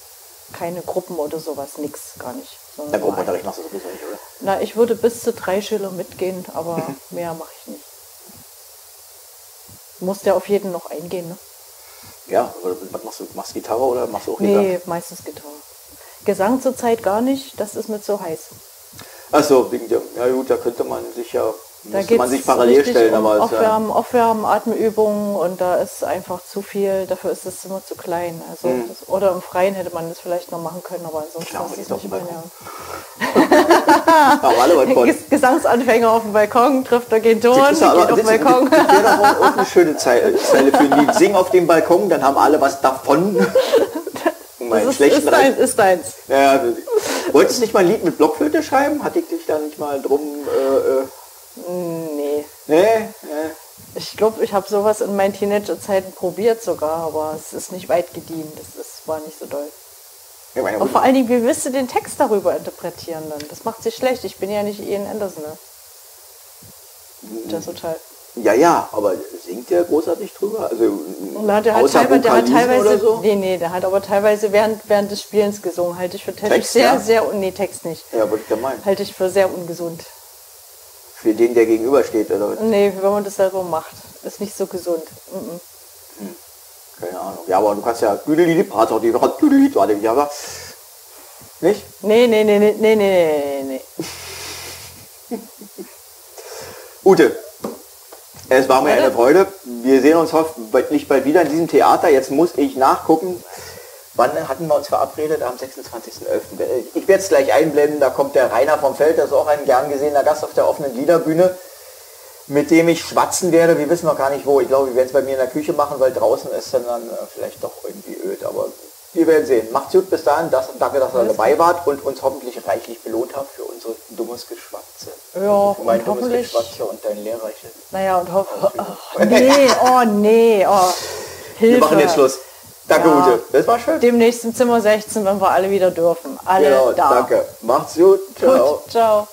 B: keine Gruppen oder sowas, nix, gar nicht.
A: Na, Gruppenunterricht machst du sowieso nicht, oder?
B: Na, ich würde bis zu drei Schüler mitgehen, aber mehr mache ich nicht. Muss der auf jeden noch eingehen, ne?
A: Ja, oder was machst du? Machst Gitarre oder machst du auch Gitarre?
B: Nee, meistens Gitarre. Gesang zurzeit gar nicht, das ist mir zu heiß.
A: Achso, wegen der, ja gut, da könnte man sich ja,
B: Da
A: müsste man sich parallel stellen,
B: um
A: aber ist ja,
B: Aufwärmen, Aufwärmen, Atemübungen und da ist einfach zu viel, dafür ist das Zimmer zu klein. Also
A: Mhm.
B: das, oder im Freien hätte man das vielleicht noch machen können, aber ansonsten
A: Klar,
B: ist es nicht
A: Balkon.
B: Ges Gesangsanfänger auf dem Balkon, trifft er keinen Ton, geht
A: aber-
B: auf den Balkon.
A: Das wäre doch auch eine schöne Zeile, für ein Lied. Sing auf dem Balkon, dann haben alle was davon. Meinen
B: Das ist,
A: schlechten
B: ist, deins, ist deins.
A: Ja, ja, wolltest du nicht mal ein Lied mit Blockflöte schreiben? Hatte ich dich da nicht mal drum... Äh, äh,
B: Nee.
A: nee, nee.
B: Ich glaube, ich habe sowas in meinen Teenagerzeiten probiert sogar, aber es ist nicht weit gediehen. Das ist, war nicht so doll. Und vor allen Dingen, wie willst du den Text darüber interpretieren dann? Das macht sich schlecht. Ich bin ja nicht Ian Anderson. Ne? Der ist total.
A: ja, ja, aber singt der großartig drüber? Also,
B: Na, der hat, teilweise, der hat teilweise,
A: so?
B: nee, nee, der hat aber teilweise während, während des Spielens gesungen. Halte ich für
A: Text,
B: sehr,
A: ja?
B: sehr, nee, Text nicht.
A: Ja, was ich da meine.
B: Halte ich für sehr ungesund.
A: Für den, der gegenübersteht, oder was?
B: Nee, wenn man das selber macht, ist nicht so gesund. Mhm.
A: Keine Ahnung. Ja, aber du kannst ja Düdelid, hat auch die noch Düdelid, warte, ja, aber nicht?
B: Nee, nee, nee, nee, nee, nee, nee, nee.
A: Ute, es war mir eine Freude. Wir sehen uns hoffentlich bald wieder in diesem Theater. Jetzt muss ich nachgucken. Wann hatten wir uns verabredet? Am 26.11. Ich werde es gleich einblenden. Da kommt der Rainer vom Feld. Das ist auch ein gern gesehener Gast auf der offenen Liederbühne, mit dem ich schwatzen werde. Wir wissen noch gar nicht wo. Ich glaube, wir werden es bei mir in der Küche machen, weil draußen ist dann, dann äh, vielleicht doch irgendwie öd. Aber wir werden sehen. Macht's gut bis dahin. Das, danke, dass ihr dabei wart und uns hoffentlich reichlich belohnt habt für unser dummes Geschwatze.
B: Ja,
A: für mein
B: und
A: dummes
B: hoffentlich-
A: Geschwatze und dein lehrreiches.
B: Naja, und hoffe. Oh, nee, oh nee, oh. Hilfe.
A: Wir machen jetzt Schluss. Danke,
B: Ja.
A: Ute. Das war schön.
B: Demnächst im Zimmer 16, wenn wir alle wieder dürfen. Alle
A: Genau,
B: da.
A: danke. Macht's gut. Ciao.
B: Gut, ciao.